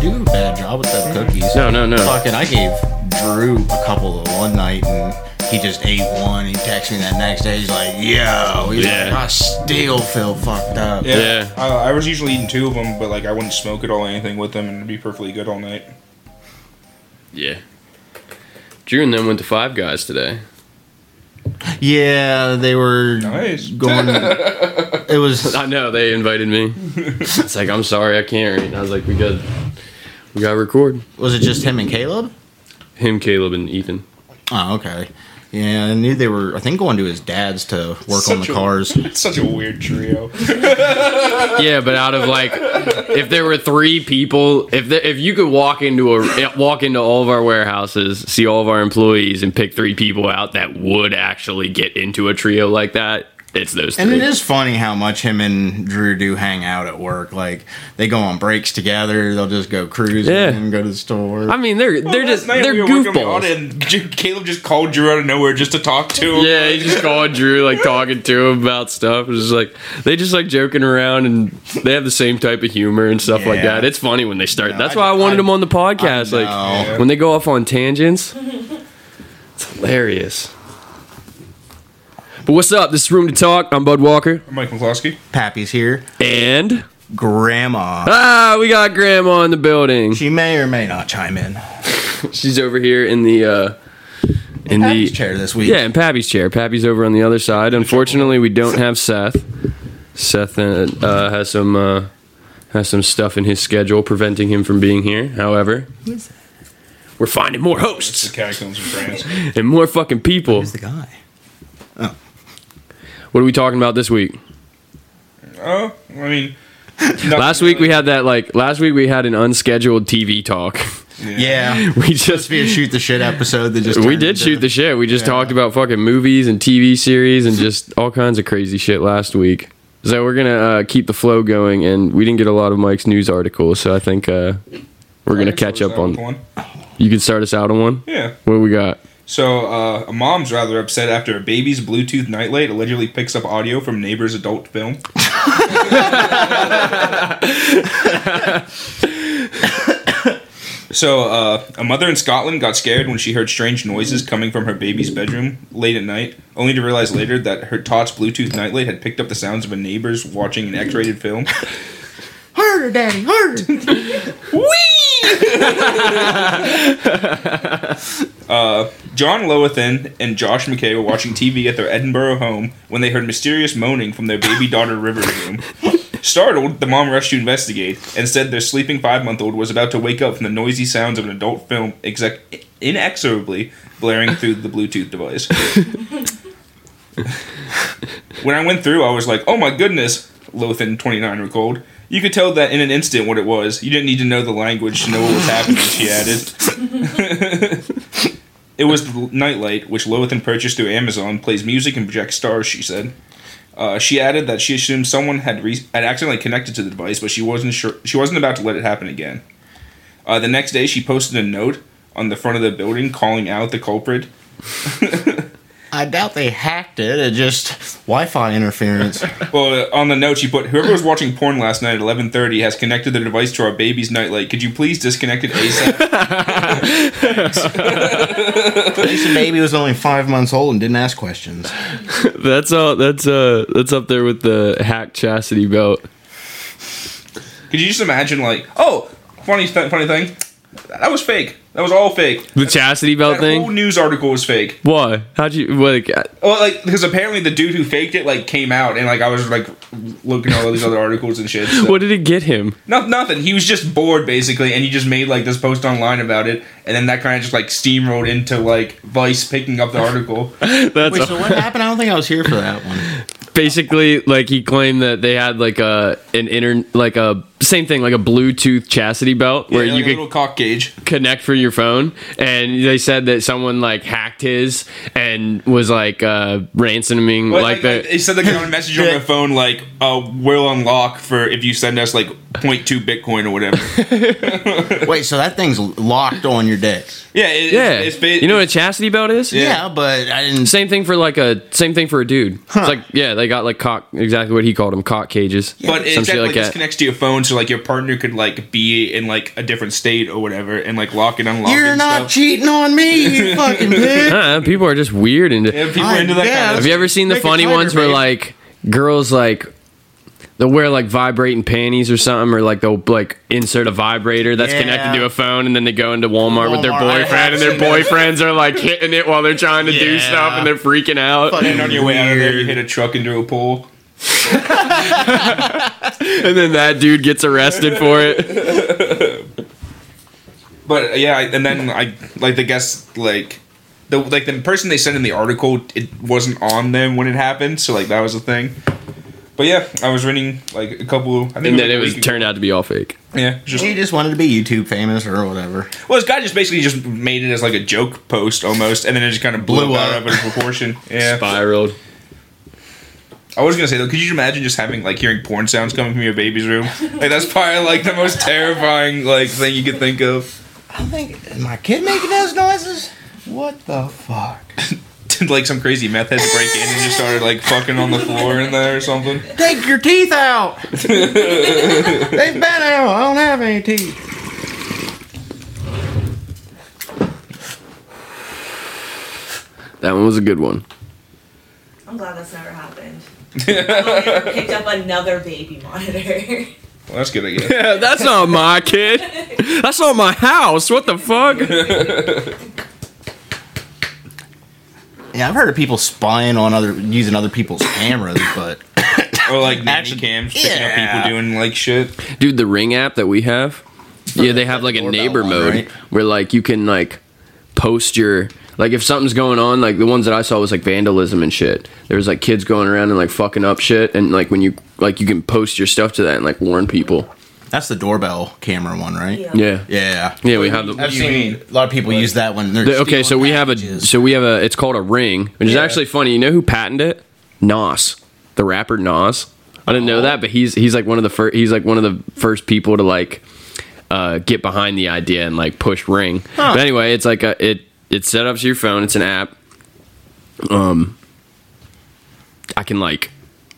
He's solid. He doesn't do a bad job with them cookies. No, no, no. Fucking, I gave Drew a couple of one night and he just ate one. He texted me that next day. He's like, yo. He's Yeah. like, I still feel fucked up. Yeah, Yeah. I, I was usually eating two of them, but like I wouldn't smoke it or anything with them, and it'd be perfectly good all night. Yeah. Drew and them went to Five Guys today. Yeah, they were Nice. going. it was. I know they invited me. it's like I'm sorry I can't. And I was like, we got, we got to record. Was it just him and Caleb? Him, Caleb, and Ethan. Oh, okay. Yeah, I knew they were. I think going to his dad's to work on the a- cars. It's such a weird trio. Yeah, but out of like, if there were three people, if the, if you could walk into a walk into all of our warehouses, see all of our employees, and pick three people out that would actually get into a trio like that, it's those And it is funny how much him and Drew do hang out at work. Like they go on breaks together. They'll just go cruising Yeah. and go to the store. I mean, they're they're Last just night they're we were working on the goofballs. and Caleb just called Drew out of nowhere just to talk to him. Yeah, he just called Drew, like talking to him about stuff. It's just like they just like joking around, and they have the same type of humor and stuff like that. It's funny when they start. No, That's I- why I wanted I- them on the podcast. Like know. when they go off on tangents, it's hilarious. But what's up? This is Room to Talk. I'm Bud Walker, I'm Mike McCloskey. Pappy's here. and Grandma. ah, we got Grandma in the building. She may or may not chime in. She's over here in the uh, in Pappy's the chair this week. Yeah, in Pappy's chair. Pappy's over on the other side. Unfortunately, we don't have Seth. Seth uh, uh, has some uh, has some stuff in his schedule preventing him from being here. However, we're finding more It's hosts the catacombs of France. and more fucking people. Who's the guy? What are we talking about this week? Oh, I mean, Last week we had that like last week we had an unscheduled TV talk. Yeah. We Just just be a shoot the shit episode that just we did into- shoot the shit. We just Yeah. talked about fucking movies and TV series and just all kinds of crazy shit last week. So we're gonna uh, keep the flow going, and we didn't get a lot of Mike's news articles, so I think uh, we're gonna catch up on. one. You can start us out on one. Yeah. What do we got? So, uh, a mom's rather upset after a baby's Bluetooth nightlight allegedly picks up audio from neighbor's adult film. so, uh, a mother in Scotland got scared when she heard strange noises coming from her baby's bedroom late at night, only to realize later that her Tot's Bluetooth nightlight had picked up the sounds of a neighbor's watching an X-rated film. Harder, daddy, harder. Uh, John Lothian and Josh McKay were watching TV at their Edinburgh home when they heard mysterious moaning from their baby daughter River's room. Startled, the mom rushed to investigate and said their sleeping five month old was about to wake up from the noisy sounds of an adult film exec- inexorably blaring through the Bluetooth device. when I went through, I was like, oh my goodness, Lothian29 recalled. You could tell that in an instant what it was. You didn't need to know the language to know what was happening, she added. It was the Nightlight, which Lothian purchased through Amazon, plays music and projects stars, she said. Uh, she added that she assumed someone had re- had accidentally connected to the device, but she wasn't sure. She wasn't about to let it happen again. Uh, the next day, she posted a note on the front of the building calling out the culprit. I doubt they hacked it. It just Wi-Fi interference. Well, uh, on the note, she put, "Whoever was watching porn last night at 11:30 has connected the device to our baby's nightlight. Could you please disconnect it ASAP?" At least the baby was only five months old and didn't ask questions. That's all. That's uh. That's up there with the hack chastity belt. Could you just imagine, like, oh, funny, th- funny thing, that was fake. That was all fake. The chastity belt That thing. whole news article was fake. Why? How'd you like? uh, Well, like because apparently the dude who faked it like came out and like I was like looking at all these other articles and shit. So. What did it get him? No, nothing. He was just bored basically, and he just made like this post online about it, and then that kind of just like steamrolled into like Vice picking up the article. That's Wait, so what happened? I don't think I was here for that one. basically like he claimed that they had like a an inter like a same thing like a Bluetooth chastity belt where Yeah, you like a could little cock gauge. connect for your phone and they said that someone like hacked his and was like uh ransoming like like, the they said they got a message on their phone like, uh, "We'll unlock for if you send us like 0.2 Bitcoin or whatever. Wait, so that thing's locked on your dick? Yeah, it, Yeah. It's, it's, ba- you know what a chastity belt is? Yeah. Yeah, but I didn't. Same thing for like a same thing for a dude. It's like yeah, they got like cock exactly what he called them cock cages. But Some it's shit like like this connects to your phone, so like your partner could like be in like a different state or whatever, and like lock it and unlock. It. You're and not stuff. cheating on me, you fucking bitch. Uh, people are just weird and Yeah, people I are into that kind of Have you ever seen the funny tighter, ones where babe. like girls like they'll wear like vibrating panties or something, or like they'll like insert a vibrator that's Yeah. connected to a phone, and then they go into Walmart, with their boyfriend, and their boyfriends are like hitting it while they're trying to do stuff, and they're freaking out. And on your way out of there, you hit a truck into a pole. And then that dude gets arrested for it. But yeah, and then I like the guess like the like the person they sent in the article, it wasn't on them when it happened, so like that was a thing. But yeah, I was reading like a couple. I think And then it was week ago. turned out to be all fake. Yeah, just He just wanted to be YouTube famous or whatever. well, this guy just basically just made it as like a joke post almost, and then it just kind of blew, Blew out of proportion. Yeah, Spiraled. I was gonna say though, could you imagine just having like hearing porn sounds coming from your baby's room? Like that's probably like the most terrifying like thing you could think of. I think is my kid making those noises. What the fuck? Did like some crazy meth head to break in and just started like fucking on the floor in there or something? Take your teeth out. They've been out. I don't have any teeth. That one was a good one. I'm glad that's never happened. I've only picked up another baby monitor. Well, that's good, I guess. Yeah, that's not my kid. That's not my house. What the fuck? Yeah, I've heard of people spying on other using other people's cameras, but Or like nanny Actually, cams picking yeah. up people doing like shit. Dude, the Ring app that we have, yeah, they have like a neighbor one, mode right? where like you can like post your like if something's going on, like the ones that I saw was like vandalism and shit. There was like kids going around and like fucking up shit, and like when you like you can post your stuff to that and like warn people. That's the doorbell camera one, right? Yeah. Yeah, Yeah. yeah, we have the. I've seen mean? a lot of people use that when they're the- okay, so stealing we have a packages. so we have a it's called a Ring, which is Yeah. actually funny. You know who patented it? Nas, the rapper Nas. I didn't know that, but he's he's like one of the first. He's like one of the first people to like uh, get behind the idea and like push Ring. But anyway, it's like a it it set up to your phone. It's an app. Um, I can like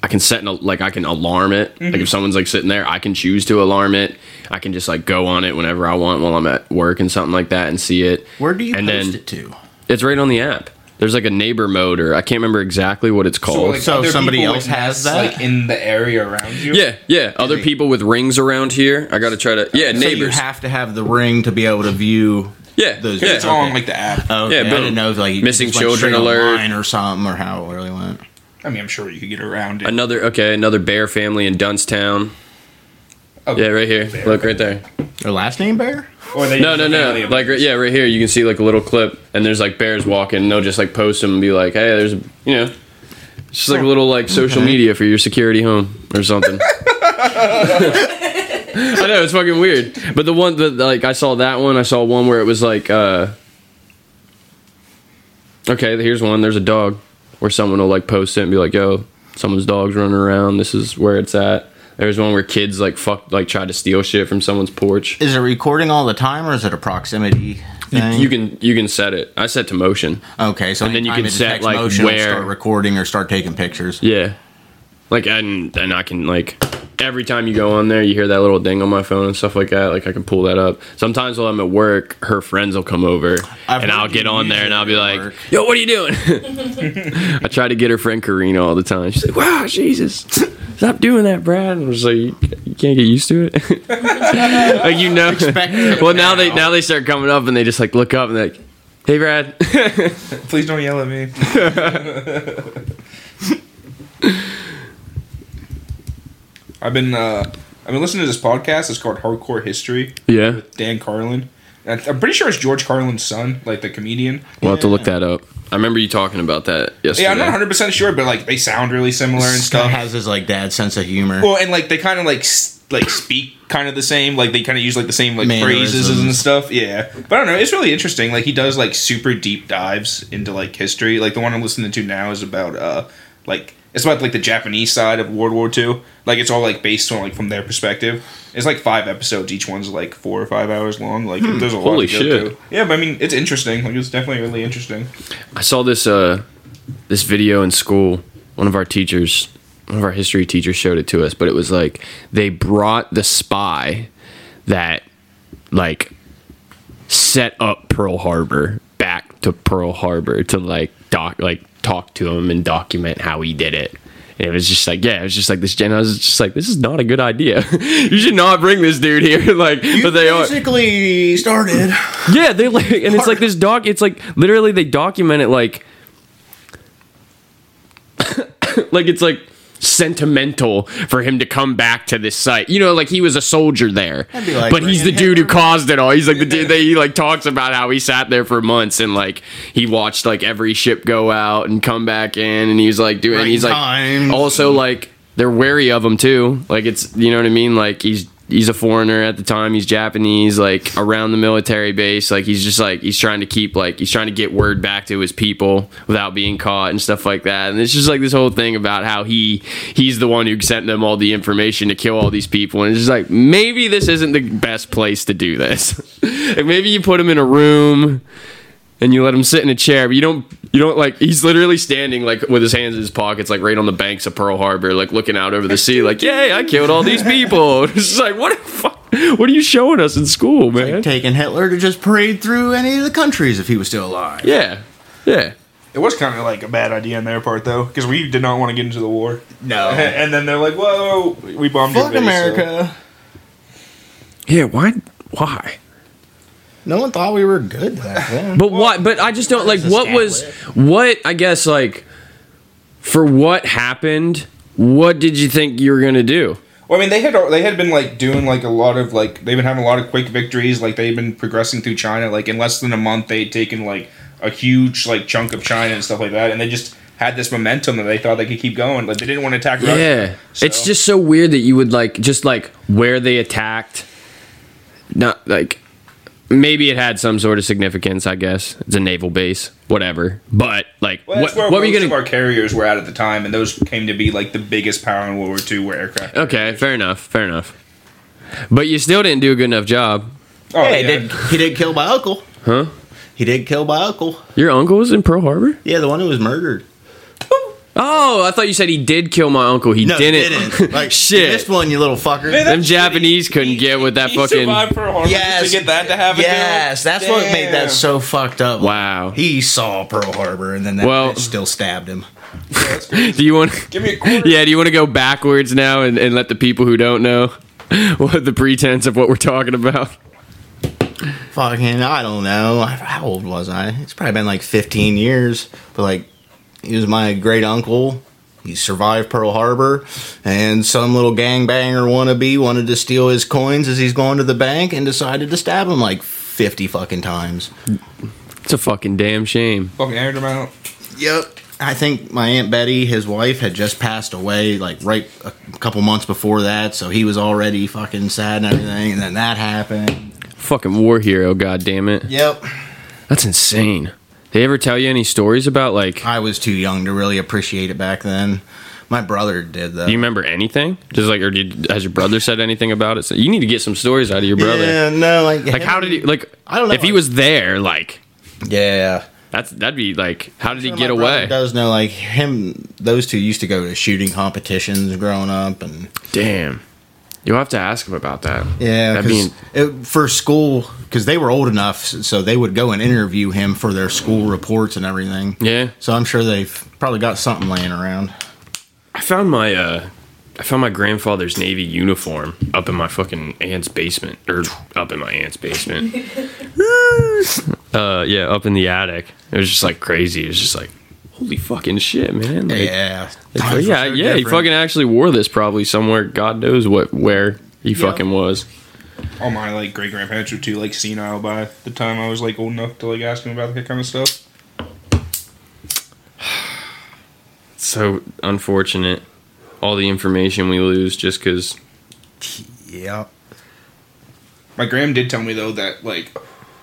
I can set an, like I can alarm it. Mm-hmm. Like if someone's like sitting there, I can choose to alarm it. I can just like go on it whenever I want while I'm at work and something like that and see it. Where do you and post then it to? it's right on the app. There's like a neighbor mode, or I can't remember exactly what it's called. So other somebody else has that? like in the area around you. yeah, yeah. Other people with rings around here. I got to try to. Yeah, So you neighbors. have to have the ring to be able to view. yeah, those- yeah. It's all on like the app. Okay, Yeah, I boom. didn't know if like Missing just went children alert. or something or how it really went. I mean, I'm sure you could get around it. Another okay, another bear family in Dunstown. Oh, Yeah, right here. Bear. Look right there. Their last name Bear? Or they No, no, no. Like right- yeah, right here. You can see like a little clip, and there's like bears walking. And they'll just like post them and be like, "Hey, there's a you know." It's just like a little like social Okay. media for your security home or something. I know it's fucking weird, but the one that like I saw that one. I saw one where it was like, uh okay, here's one. There's a dog where someone will like post it and be like, "Yo, someone's dog's running around. This is where it's at." There's one where kids like fuck like try to steal shit from someone's porch. Is it recording all the time or is it a proximity You, thing? you can you can set it. I set to motion. okay, so and then you can set, like, motion, where- start recording or start taking pictures. Yeah. Like and and I can like every time you go on there, you hear that little ding on my phone and stuff like that. Like I can pull that up. Sometimes while I'm at work, her friends will come over I've and I'll get on there and I'll be like, work. "Yo, what are you doing?" I try to get her friend Karina all the time. She's like, "Wow, Jesus, stop doing that, Brad." And I was like, "You you can't get used to it." like you know. well, now they now. now they start coming up and they just like look up and they're like, "Hey, Brad." Please don't yell at me. I've been uh, I've been listening to this podcast. It's called Hardcore History. yeah. with Dan Carlin. And I'm pretty sure it's George Carlin's son, like the comedian. We'll have to look that up. I remember you talking about that yesterday. Yeah, I'm not 100 percent sure, but like they sound really similar and This stuff. has his like dad sense of humor. Well, and like they kind of like s- like speak kind of the same. Like they kind of use like the same like phrases and stuff. Yeah, but I don't know. It's really interesting. Like he does like super deep dives into like history. Like the one I'm listening to now is about uh like It's about like the Japanese side of World War II. Like it's all like based on like from their perspective. It's like five episodes. Each one's like four or five hours long. Like there's a lot. Holy to shit. through. Yeah, but I mean it's interesting. Like it's definitely really interesting. I saw this uh this video in school. One of our teachers, one of our history teachers showed it to us, but it was like they brought the spy that like set up Pearl Harbor back to Pearl Harbor to like doc like talk to him and document how he did it. And it was just like, yeah, it was just like this. Gen, I was just like, this is not a good idea. you should not bring this dude here. like, but they are. basically started. Yeah, they like, and it's like this doc. It's like literally they document it like, like it's like sentimental for him to come back to this site. You know, like he was a soldier there, like but he's the dude who caused it all. He's like the dude that he like talks about how he sat there for months and like he watched like every ship go out and come back in, and he's like doing. Right he's like times. also like they're wary of him too. Like it's you know what I mean. Like he's he's a foreigner at the time. He's Japanese. Like around the military base. Like he's just like he's trying to keep like he's trying to get word back to his people without being caught and stuff like that. And it's just like this whole thing about how he he's the one who sent them all the information to kill all these people. And it's just like maybe this isn't the best place to do this. like maybe you put him in a room and you let him sit in a chair, but you don't you don't like he's literally standing like with his hands in his pockets, like right on the banks of Pearl Harbor, like looking out over the sea, like, Yay, I killed all these people. It's like what the fuck what are you showing us in school, man? Taking Hitler to just parade through any of the countries if he was still alive. Yeah. Yeah. It was kind of like a bad idea on their part though, because we did not want to get into the war. No. and then they're like, "Whoa, we bombed your Fuck base, so- America. Yeah, why why? No one thought we were good back then. But what but I just don't like what was established. what I guess like for what happened, what did you think you were gonna do? Well, I mean, they had they had been like doing like a lot of like they've been having a lot of quick victories. Like they've been progressing through China. Like in less than a month, they'd taken like a huge like chunk of China and stuff like that, and they just had this momentum that they thought they could keep going. Like they didn't want to attack Russia. Yeah, it's just so weird that you would like just like where they attacked. Not like maybe it had some sort of significance. I guess it's a naval base, whatever. But like, Well, what, where what were you most gonna? of our carriers were at at the time, and those came to be like the biggest power in World War II were aircraft. okay, fair enough, fair enough. But you still didn't do a good enough job. Oh, Hey, yeah. he did, he did kill my uncle. Huh? He did kill my uncle. Your uncle was in Pearl Harbor. Yeah, the one who was murdered. Oh, I thought you said he did kill my uncle. He No, didn't. didn't. Like, Shit. You missed one, you little fucker. Man, Them that's Japanese shitty. couldn't He- get with that he fucking- survived Pearl Harbor Yes. just to get that to happen. to him? Yes, that's what made that so fucked up. Wow. He saw Pearl Harbor and then that Well- bitch still stabbed him. Do you want? Give me a quarter. Yeah. Do you want to go backwards now and, and let the people who don't know what the pretense of what we're talking about? Fucking, I don't know. How old was I? It's probably been like 15 years. But like, he was my great uncle. He survived Pearl Harbor, and some little gangbanger wannabe wanted to steal his coins as he's going to the bank and decided to stab him like 50 fucking times. It's a fucking damn shame. Fucking aired him out. Yep. I think my Aunt Betty, his wife, had just passed away like right a couple months before that, so he was already fucking sad and everything, and then that happened. Fucking war hero. God damn it. Yep. That's insane. They ever tell you any stories about like? I was too young to really appreciate it back then. My brother did though. Do you remember anything? Just like, or did has your brother said anything about it? So you need to get some stories out of your brother. Yeah, no, like Like, how did he? Like, I don't know. If he was there, like, Yeah. that's that'd be like, how did he get away? Does know like him? Those two used to go to shooting competitions growing up, and Damn. You'll have to ask him about that. yeah, 'cause it, for school because they were old enough, so they would go and interview him for their school reports and everything. yeah. So I'm sure they've probably got something laying around. I found my uh I found my grandfather's navy uniform up in my fucking aunt's basement or up in my aunt's basement. uh yeah, up in the attic. It was just like crazy. It was just like holy fucking shit, man. Like, yeah, like, yeah, were so yeah, he fucking actually wore this probably somewhere god knows what where he fucking was. All my like great grandparents were too like senile by the time I was like old enough to like ask them about that kind of stuff. So unfortunate all the information we lose just cuz yeah. My gram did tell me though that like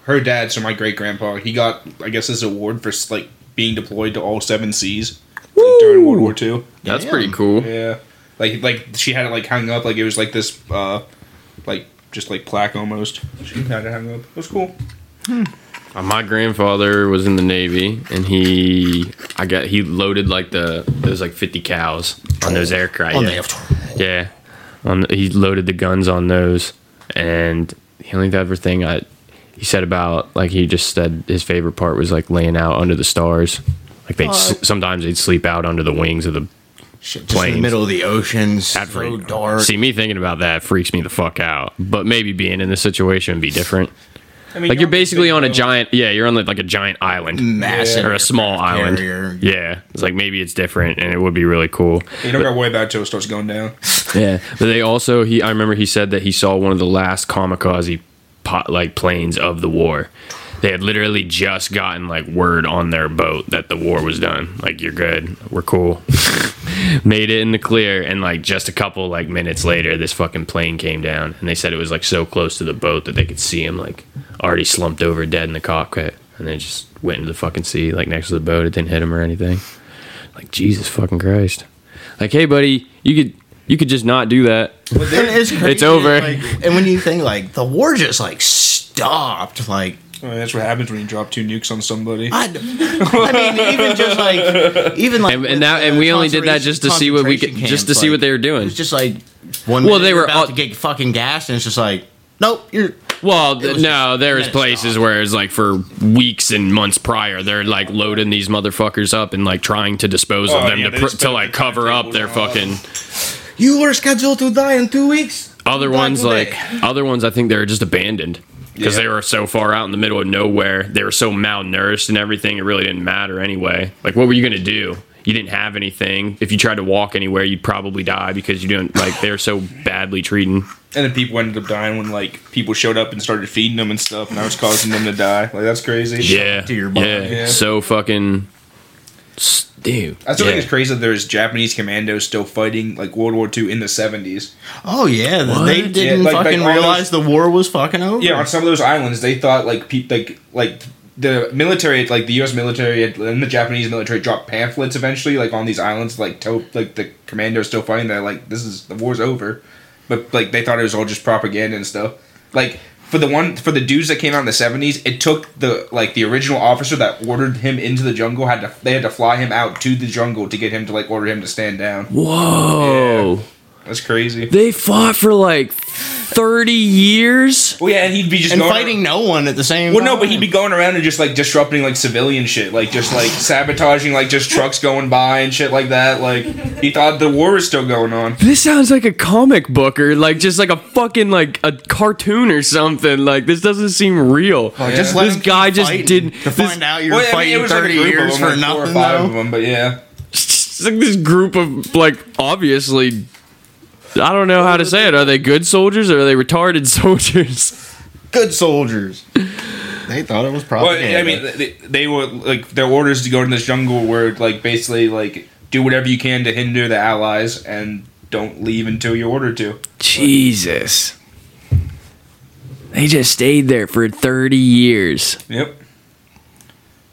her dad, so my great grandpa, he got I guess this award for like being deployed to all seven seas. Like, during World War Two. That's Damn. pretty cool. Yeah, like like she had it like hung up like it was like this uh like just like plaque almost. She had it hung up. It was cool. Uh, My grandfather was in the Navy, and he, I got, he loaded like the, those like 50 cows on those aircraft. On yeah. the Yeah, on he loaded the guns on those, and the only other thing I he said about like he just said his favorite part was like laying out under the stars. Like they would sometimes they'd sleep out under the wings of the. Shit, just in Planes. the middle of the ocean, That so freak- dark. See me thinking about that freaks me the fuck out. But maybe being in this situation would be different. I mean, Like you're on this basically on a giant yeah you're on like, like a giant island massive or a small aircraft island. carrier. Yeah, it's like maybe it's different and it would be really cool. You don't got to worry about it until it starts going down. Yeah, but they also he I remember he said that he saw one of the last kamikaze pot, like planes of the war. They had literally just gotten like word on their boat that the war was done. Like you're good, we're cool. Made it in the clear, and like just a couple like minutes later, this fucking plane came down, and they said it was like so close to the boat that they could see him like already slumped over dead in the cockpit, and they just went into the fucking sea like next to the boat. It didn't hit him or anything. Like Jesus fucking Christ. Like hey buddy, you could you could just not do that. And it's, crazy, over. like, and when you think like the war just like stopped, like I mean, that's what happens when you drop two nukes on somebody. I, I mean, even just like even like and, and now and we only did that just to see what we could concentration just to camps, see what they were doing. It's just like one. Well, Well, they they were were about all- to get fucking gassed, and it's just like, nope, you're. Well, th- no, just- there was and then it places stopped. where it's like for weeks and months prior, they're like loading these motherfuckers up and like trying to dispose of Oh, them yeah, to pr- to like cover up their and fucking You were scheduled to die in two weeks. other ones. Like other ones, I think they're just abandoned because Yeah. they were so far out in the middle of nowhere. They were so malnourished and everything. It really didn't matter anyway. Like, what were you gonna do? You didn't have anything. If you tried to walk anywhere, you'd probably die because you didn't like they're so badly treating. And then people ended up dying when like people showed up and started feeding them and stuff, and I was causing them to die. Like that's crazy. Yeah, to your body. yeah, Yeah. so fucking, s- dude. I still yeah. think it's crazy that there's Japanese commandos still fighting like World War II in the 70s. Oh yeah, What? they didn't Yeah, like- like fucking all realize the war was fucking over. Yeah, on some of those islands, they thought like pe- like like the military, like the U.S. military and the Japanese military dropped pamphlets eventually, like on these islands, like to like the commandos still fighting. They're like, this is the war's over, but like they thought it was all just propaganda and stuff. Like for the one for the dudes that came out in the seventies, it took the like the original officer that ordered him into the jungle had to they had to fly him out to the jungle to get him to like order him to stand down. Whoa, That's crazy. they fought for like thirty years. Well, yeah, and he'd be just and going fighting no one at the same. Time. Well, no, but he'd be going around and just like disrupting like civilian shit, like just like sabotaging like just trucks going by and shit like that. Like he thought the war was still going on. This sounds like a comic book or like just like a fucking like a cartoon or something. Like this doesn't seem real. Yeah. Just let this him guy just didn't. to this- find out you're Well, I mean, fighting it was like thirty years them, for like four or nothing. five of them, but yeah. It's like this group of like obviously. I don't know how to say it. Are they good soldiers or are they retarded soldiers? Good soldiers. They thought it was Well, propaganda. I mean, they, they were like their orders to go in this jungle were like basically like do whatever you can to hinder the allies and don't leave until you're ordered to. Jesus. They just stayed there for 30 years. Yep.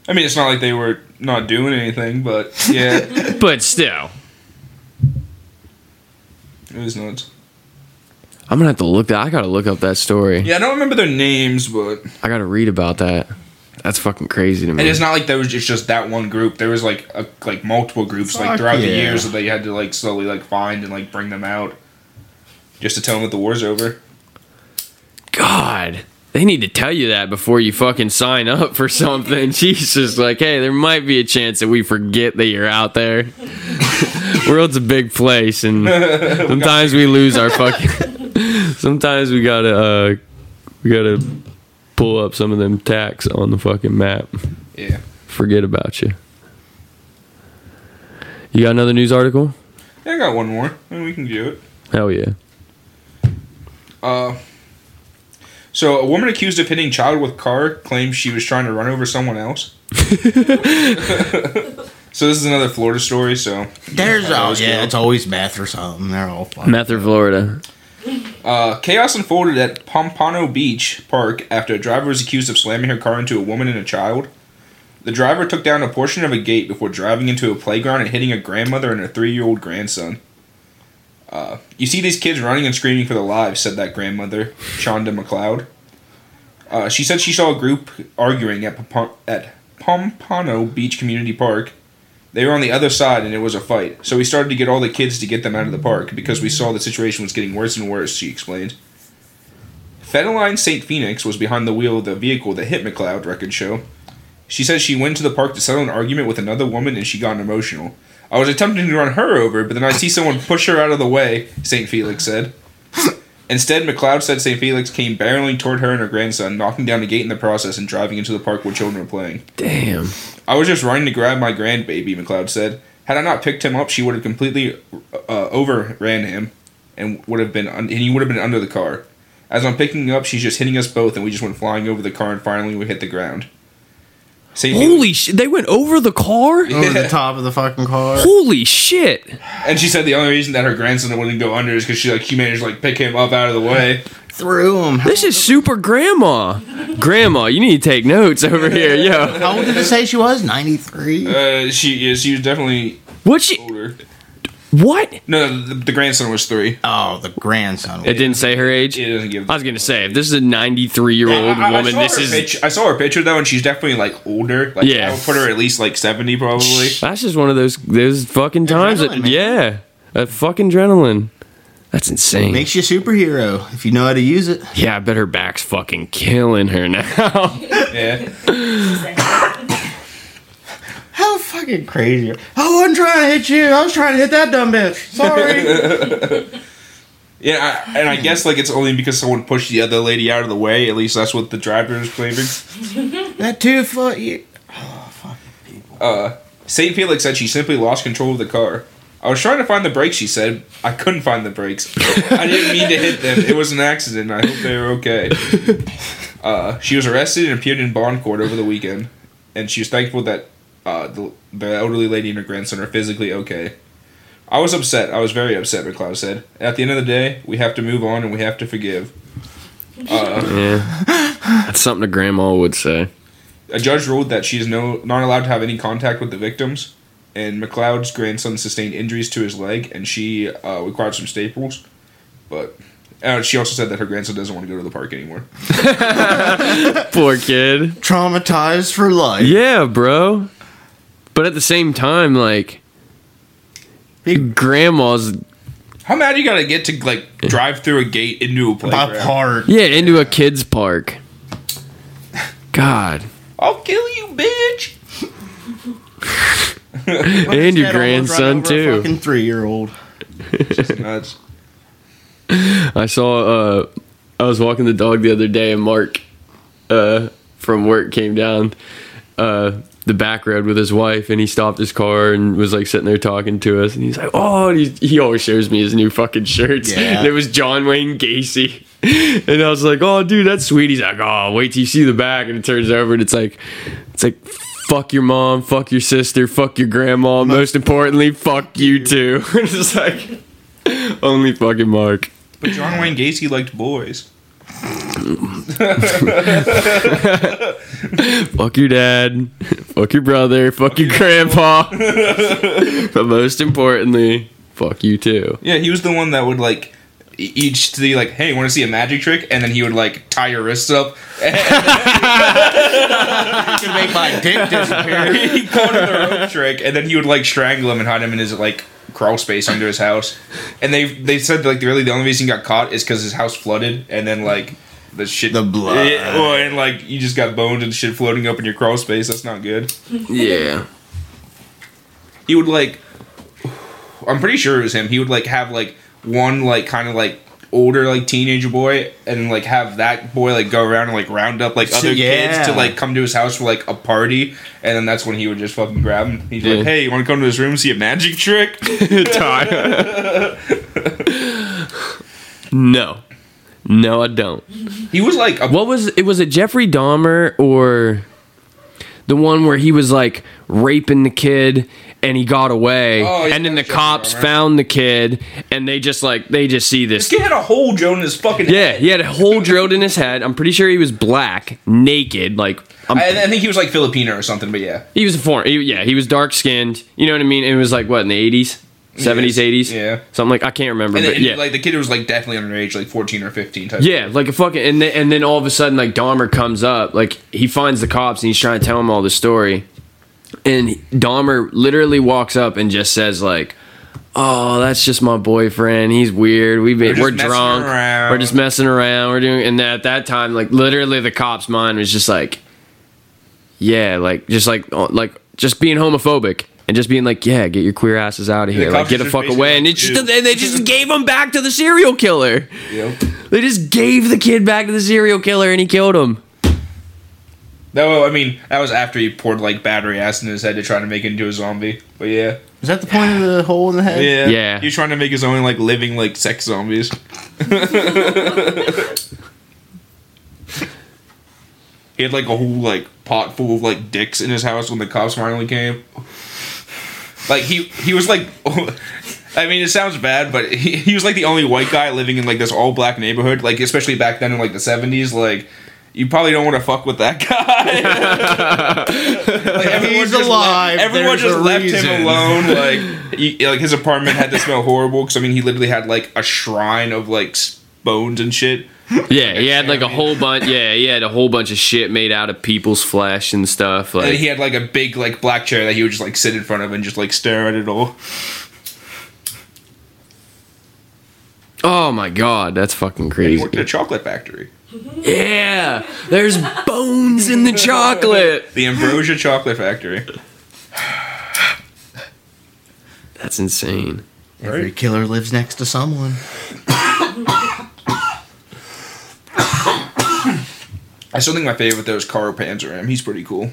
I mean, it's not like they were not doing anything, but yeah, But still, it was nuts. I'm gonna have to look that. I gotta look up that story. Yeah, I don't remember their names, but I gotta read about that. That's fucking crazy to me. And it's not like there was just, just that one group. There was like a, like multiple groups like Fuck throughout the yeah. years that they had to like slowly like find and like bring them out, just to tell them that the war's over. God, they need to tell you that before you fucking sign up for something. Jesus, like, hey, there might be a chance that we forget that you're out there. World's a big place, and sometimes we lose our fucking. sometimes we gotta, uh, we gotta pull up some of them tacks on the fucking map. Yeah. Forget about you. You got another news article? Yeah, I got one more. I mean, we can do it. Hell yeah. Uh, so a woman accused of hitting child with car claims she was trying to run over someone else. so this is another Florida story. So There's How oh yeah, go. it's always meth or something. They're all fucking. Meth or Florida? uh, chaos unfolded at Pompano Beach Park after a driver was accused of slamming her car into a woman and a child. The driver took down a portion of a gate before driving into a playground and hitting a grandmother and a three-year-old grandson. Uh, you see these kids running and screaming for their lives," said that grandmother, Shonda McLeod. Uh, she said she saw a group arguing at Pom- at Pompano Beach Community Park. They were on the other side and it was a fight. So we started to get all the kids to get them out of the park because we saw the situation was getting worse and worse, she explained. Fedeline St. Felix was behind the wheel of the vehicle that hit McLeod, records show. She says she went to the park to settle an argument with another woman and she got emotional. I was attempting to run her over, but then I see someone push her out of the way, St. Felix said. Instead, McLeod said St. Felix came barreling toward her and her grandson, knocking down a gate in the process and driving into the park where children were playing. Damn. I was just running to grab my grandbaby, McLeod said. Had I not picked him up, she would have completely uh, overran him and would have been un- and he would have been under the car. As I'm picking him up, she's just hitting us both, and we just went flying over the car, and finally we hit the ground. St. Holy shit! They went over the car. Over the top of the fucking car. Holy shit! And she said the only reason that her grandson wouldn't go under is because she like she managed to like pick him up out of the way. Threw him. This is super grandma. Grandma, you need to take notes over here, yo. How old did it say she was? 93? Uh, she yeah, she was definitely What she? older. What? No, the, the grandson was three. Oh, the grandson. It didn't say her age. It doesn't give. I was gonna say if this is a 93 year old I- I woman, saw this her is picture- I saw her picture though, and she's definitely like older. Like, Yeah. I would put her at least like seventy probably. that's just one of those those fucking times. That, man. yeah, that fucking adrenaline. That's insane. Makes you a superhero if you know how to use it. yeah, I bet her back's fucking killing her now. Yeah. How fucking crazy. I wasn't trying to hit you. I was trying to hit that dumb bitch. Sorry. Yeah, I, and I guess like it's only because someone pushed the other lady out of the way. At least that's what the driver is claiming. that two foot. You, Uh, Saint Felix said she simply lost control of the car. I was trying to find the brakes. She said I couldn't find the brakes. I didn't mean to hit them. It was an accident. I hope they are okay. Uh, she was arrested and appeared in bond court over the weekend, and she was thankful that uh, the, the elderly lady and her grandson are physically okay. I was upset. I was very upset. McLeod said. At the end of the day, we have to move on and we have to forgive. Uh, yeah, that's something a grandma would say. A judge ruled that she is no not allowed to have any contact with the victims, and McLeod's grandson sustained injuries to his leg, and she uh, required some staples. But uh, she also said that her grandson doesn't want to go to the park anymore. Poor kid. traumatized for life. Yeah, bro. But at the same time, like, Big grandma's How mad you gotta get to like drive through a gate into a my playground? part. yeah into a kids park. God, I'll kill you, bitch. and your grandson too. Fucking three year old. Nuts. I saw. uh I was walking the dog the other day, and Mark uh from work came down uh the back road with his wife, and he stopped his car and was like sitting there talking to us, and he's like, "Oh," and he, he always shows me his new fucking shirts. Yeah. And it was John Wayne Gacy, and I was like, "Oh, dude, that's sweet." He's like, "Oh, wait till you see the back," and it turns over, and it's like, it's like. Fuck your mom, fuck your sister, fuck your grandma. Most importantly, fuck you too. it's like only fucking Mark. But John Wayne Gacy liked boys. Fuck your dad. Fuck your brother. Fuck your grandpa. but most importantly, fuck you too. Yeah, he was the one that would like each see like, hey, want to see a magic trick? And then he would like tie your wrists up. Can make my dick disappear. he called it the rope trick, and then he would like strangle him and hide him in his like crawl space under his house. And they they said like really the only reason he got caught is because his house flooded, and then like the shit, The blood. Yeah, well, and like you just got bones and shit floating up in your crawl space. That's not good. Yeah. He would like, I'm pretty sure it was him. He would like have like one like kind of like older like teenager boy and like have that boy like go around and like round up like other Yeah. kids to like come to his house for like a party and then that's when he would just fucking grab him he's Yeah. like hey you want to come to this room see a magic trick no. No, I don't. he was like a, What was it? Was it Jeffrey Dahmer or The one where he was like raping the kid and he got away, Oh, yeah, and then the right, cops right. found the kid, and they just like they just see this. This kid had a hole drilled in his fucking Yeah, head. he had a hole drilled in his head. I'm pretty sure he was black, naked. Like I'm, I, I think he was like Filipino or something, but yeah. he was a foreign. He, yeah, he was dark skinned. You know what I mean? It was like what in the 80s, 70s, 80s. yeah. something like I can't remember. And, but then, yeah, like the kid was like definitely underage, like fourteen or fifteen. Type Yeah, like a fucking and then, and then all of a sudden like Dahmer comes up, like he finds the cops and he's trying to tell him all the story. And Dahmer literally walks up and just says like, "Oh, that's just my boyfriend. He's weird. We've been, just we're drunk. around." We're just messing around. We're doing." And at that time, like literally, the cops' mind was just like, "Yeah, like just like like just being homophobic." And just being like, yeah, get your queer asses out of here, like get the just fuck away, and it just, and they just gave him back to the serial killer. Yep. They just gave the kid back to the serial killer and he killed him. No, I mean that was after he poured like battery acid in his head to try to make it into a zombie. But yeah, Is that the point of the hole in the head? yeah, Yeah. He was trying to make his own like living like sex zombies. he had like a whole like pot full of like dicks in his house when the cops finally came. Like he he was like. I mean, it sounds bad, but he, he was like the only white guy living in like this all black neighborhood. Like, especially back then in like the seventies. Like, you probably don't want to fuck with that guy. like, He's just alive, Le- everyone there's just left reason. him alone. Like, he, like his apartment had to smell horrible because I mean, he literally had like a shrine of like bones and shit. Yeah, he had like a whole bunch. Yeah, he had a whole bunch of shit made out of people's flesh and stuff. And Like, he had like a big like black chair that he would just like sit in front of and just like stare at it all. oh my god, that's fucking He crazy. worked at a chocolate factory, Yeah, there's bones in the chocolate. the Ambrosia Chocolate Factory. That's insane. Every killer lives next to someone. I still think my favorite though is Carl Panzram. He's pretty cool.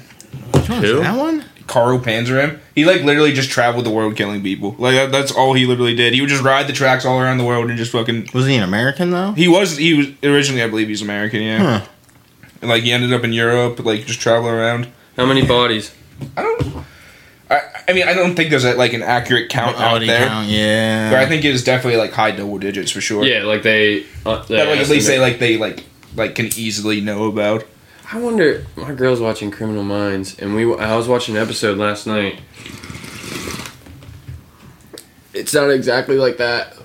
Who? That one? Carl Panzram. He like literally just traveled the world killing people. Like that- that's all he literally did. He would just ride the tracks all around the world and just fucking. Was he an American though? He was he was originally I believe he's American. Yeah. Huh. And like he ended up in Europe, like just traveling around. How many bodies? I don't. I, I mean, I don't think there's a, like an accurate count out there, count, yeah. but I think it's definitely like high double digits for sure. Yeah, like they. Uh, they that like at least they estimate- like they like like can easily know about. I wonder. My girl's watching Criminal Minds, and we. I was watching an episode last night. It's not exactly like that.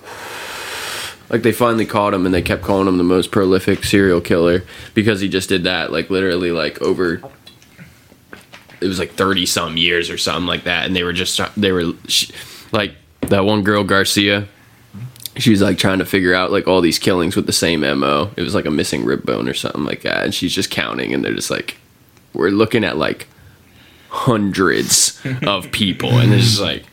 Like they finally caught him, and they kept calling him the most prolific serial killer because he just did that. Like literally, like over. It was like thirty some years or something like that, and they were just they were like that one girl Garcia. She was like trying to figure out like all these killings with the same mo. It was like a missing rib bone or something like that, and she's just counting, and they're just like, we're looking at like hundreds of people, and it's just like,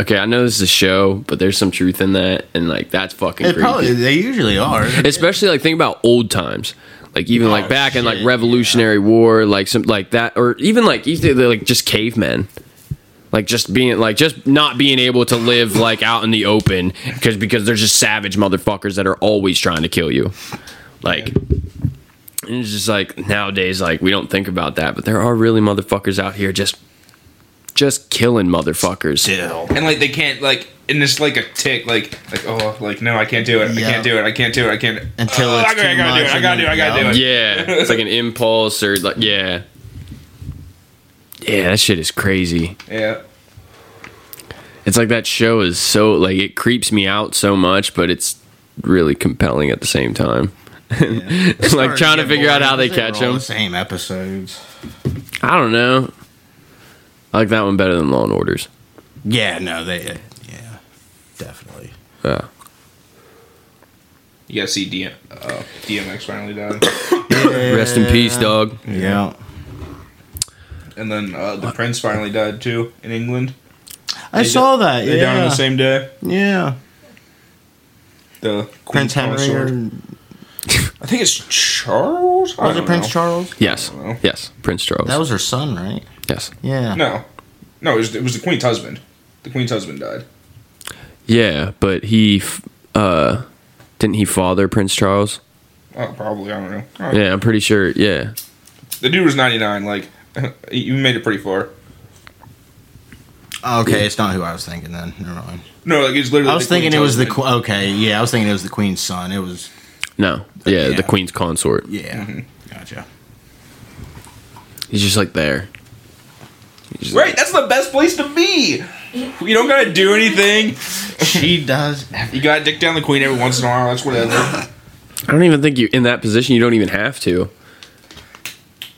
okay, I know this is a show, but there's some truth in that, and like that's fucking It creepy. probably they usually are. Especially like think about old times. Like even like Oh, back in like shit, Revolutionary War, like some like that, or even like either like just cavemen, like just being like just not being able to live like out in the open because because there's just savage motherfuckers that are always trying to kill you, like. And it's just like nowadays, like we don't think about that, but there are really motherfuckers out here just, just killing motherfuckers. Still. and like they can't like and it's like a tick like like oh like no I can't do it I can't do it I can't do it I can't Until oh, it's I gotta, I gotta do it I gotta do it I gotta do it Yeah, it's like an impulse or like yeah, yeah. That shit is crazy. yeah It's like that show is so like it creeps me out so much, but it's really compelling at the same time. It's like trying to get figure out boring how they catch them. The same episodes. I don't know. I like that one better than Law and Orders. Yeah, no, they. Yeah, definitely. Yeah. you gotta see DM, uh, DMX finally died Rest in peace, dog. Yeah. And then uh, the Prince finally died too in England I They saw di- that. they died on Yeah. the same day Yeah. the Prince Queen Henry or. I think it's Charles was it don't Prince know. Charles? Yes. I don't know. Yes. Prince Charles. That was her son, right? yes. Yeah. no no it was, it was the Queen's husband the Queen's husband died Yeah, but he, uh, didn't he father Prince Charles? oh probably I don't know Yeah, I'm pretty sure. Yeah. the dude was 99 like You made it pretty far. Okay, it's not who I was thinking then. Never mind. No, like it's literally. I was the thinking Queen's it was the husband. qu- okay. Yeah, I was thinking it was the queen's son. It was No, yeah, Yeah. the queen's consort. yeah. Mm-hmm. Gotcha. He's just like there. He's just- Right, that's the best place to be. You don't gotta do anything. She does. You gotta dick down the queen every once in a while. That's whatever. I don't even think you in that position. You don't even have to.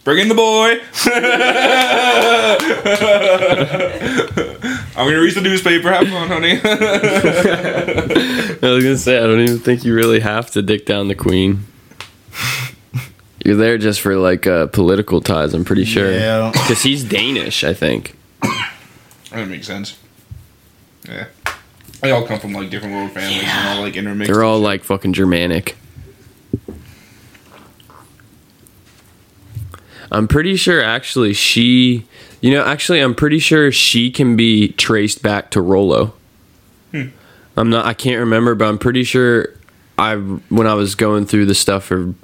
Bring in the boy. I'm gonna read the newspaper. Have fun, honey. I was gonna say I don't even think you really have to dick down the queen. You're there just for like uh, political ties. I'm pretty sure. Yeah. Because he's Danish, I think. that makes sense. Yeah. They all come from like different world families and all like intermixed. They're all like fucking Germanic. I'm pretty sure actually she, you know, actually I'm pretty sure she can be traced back to Rollo. I'm not, I can't remember, but I'm pretty sure I, when I was going through the stuff for,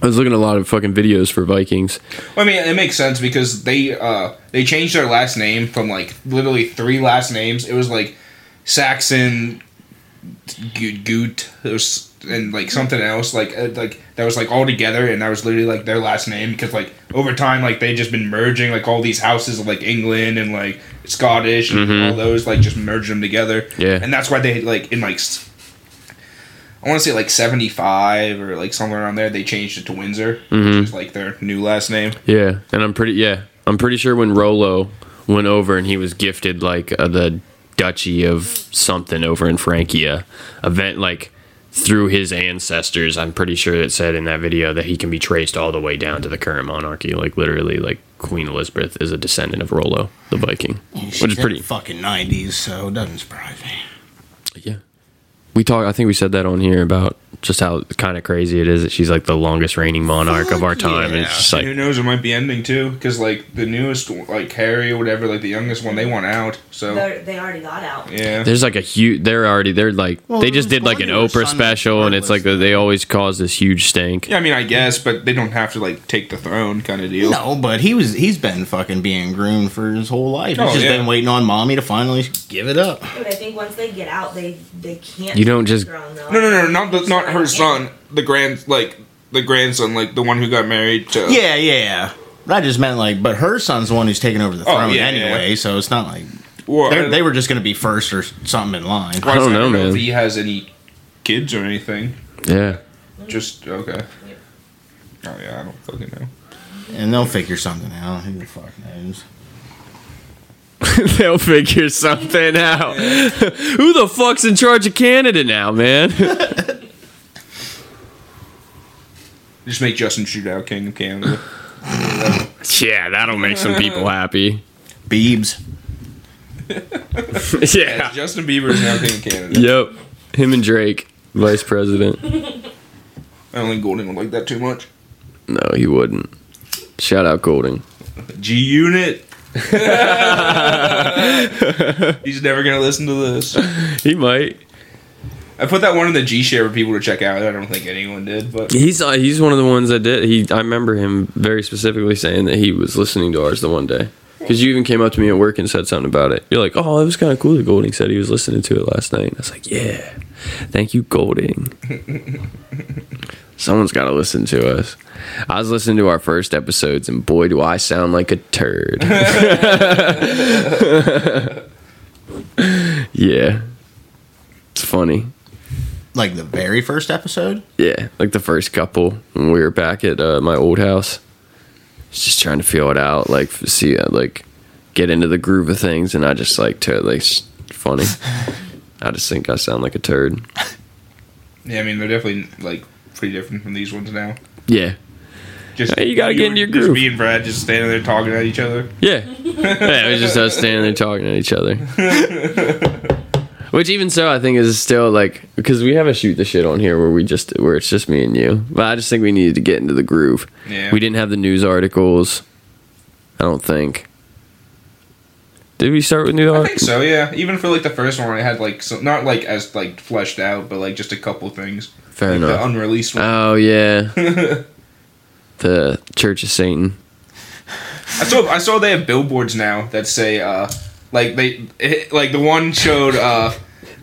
I was looking at a lot of fucking videos for Vikings. Well, I mean, it makes sense because they uh they changed their last name from like literally three last names. It was like Saxon, Goot, Goot, it was, and like something else like uh, like that was like all together, and that was literally like their last name because like over time like they just been merging like all these houses of like England and like Scottish and all those like just merged them together. Yeah. and that's why they like in like. I want to say like 75 or like somewhere around there. They changed it to Windsor, which is like their new last name. Yeah, and I'm pretty yeah, I'm pretty sure when Rollo went over and he was gifted like uh, the duchy of something over in Francia, event like through his ancestors. I'm pretty sure it said in that video that he can be traced all the way down to the current monarchy. Like literally, like Queen Elizabeth is a descendant of Rollo the Viking, She's which is in pretty. the fucking nineties, so it doesn't surprise me. Yeah. We talk. I think we said that on here about just how kind of crazy it is that she's like the longest reigning monarch of our Fuck time, and it's just Who knows? It might be ending too, because like the newest, like Harry or whatever, like the youngest one, they want out. So They're, they already got out. yeah, There's like a huge. They're already. They're like. Well, they just did like an Oprah special, and it's like the, they always cause this huge stank. yeah. I mean, I guess, but they don't have to like take the throne, kind of deal. No, but he was he's been fucking being groomed for his whole life. He's Oh, just yeah. been waiting on mommy to finally give it up. But I think once they get out, they they can't. You don't just- throne. No, no, no, not the, not her son, the grand, like the grandson, like the one who got married to. Yeah, yeah. I just meant like, but her son's the one who's taking over the Oh, throne yeah, anyway, yeah. so it's not like Well, they're- I- they were just going to be first or something in line. well, I don't know, if he has any kids or anything. Yeah. Just okay. Oh yeah, I don't fucking know. And they'll figure something out. Who the fuck knows? They'll figure something out. Who the fuck's in charge of Canada now, man? Just make Justin Trudeau king of Canada. yeah, that'll make some people happy. Beebs. yeah. Justin Bieber is now king of Canada. Yep. Him and Drake, vice president. I don't think Golding would like that too much. No, he wouldn't. Shout out Golding. G Unit. He's never gonna listen to this. He might. I put that one in the G share for people to check out. I don't think anyone did, but He's uh, he's one of the ones that did. He I remember him very specifically saying that he was listening to ours the one day. Because you even came up to me at work and said something about it. You're like, oh, it was kind of cool that Golding said he was listening to it last night. I was like, yeah, thank you, Golding. Someone's got to listen to us. I was listening to our first episodes, and boy, do I sound like a turd. yeah, it's funny. Like the very first episode? Yeah, like the first couple when we were back at uh, my old house. Just trying to feel it out, like see, uh, like get into the groove of things, and I just like to like funny. I just think I sound like a turd. yeah, I mean they're definitely like pretty different from these ones now. Yeah, Just Hey, you gotta get into your just groove. me and Brad just standing there talking at each other. yeah, yeah. It was just us standing there talking at each other. Which even so, I think is still like because we have a shoot the shit on here where we just where it's just me and you. But I just think we needed to get into the groove. Yeah. We didn't have the news articles. I don't think. Did we start with news I think articles? so. Yeah, even for like the first one, I had like so, not like as like fleshed out, but like just a couple things. Fair like enough. The unreleased one. Oh yeah, the Church of Satan. I saw I saw they have billboards now that say uh like they it, like the one showed uh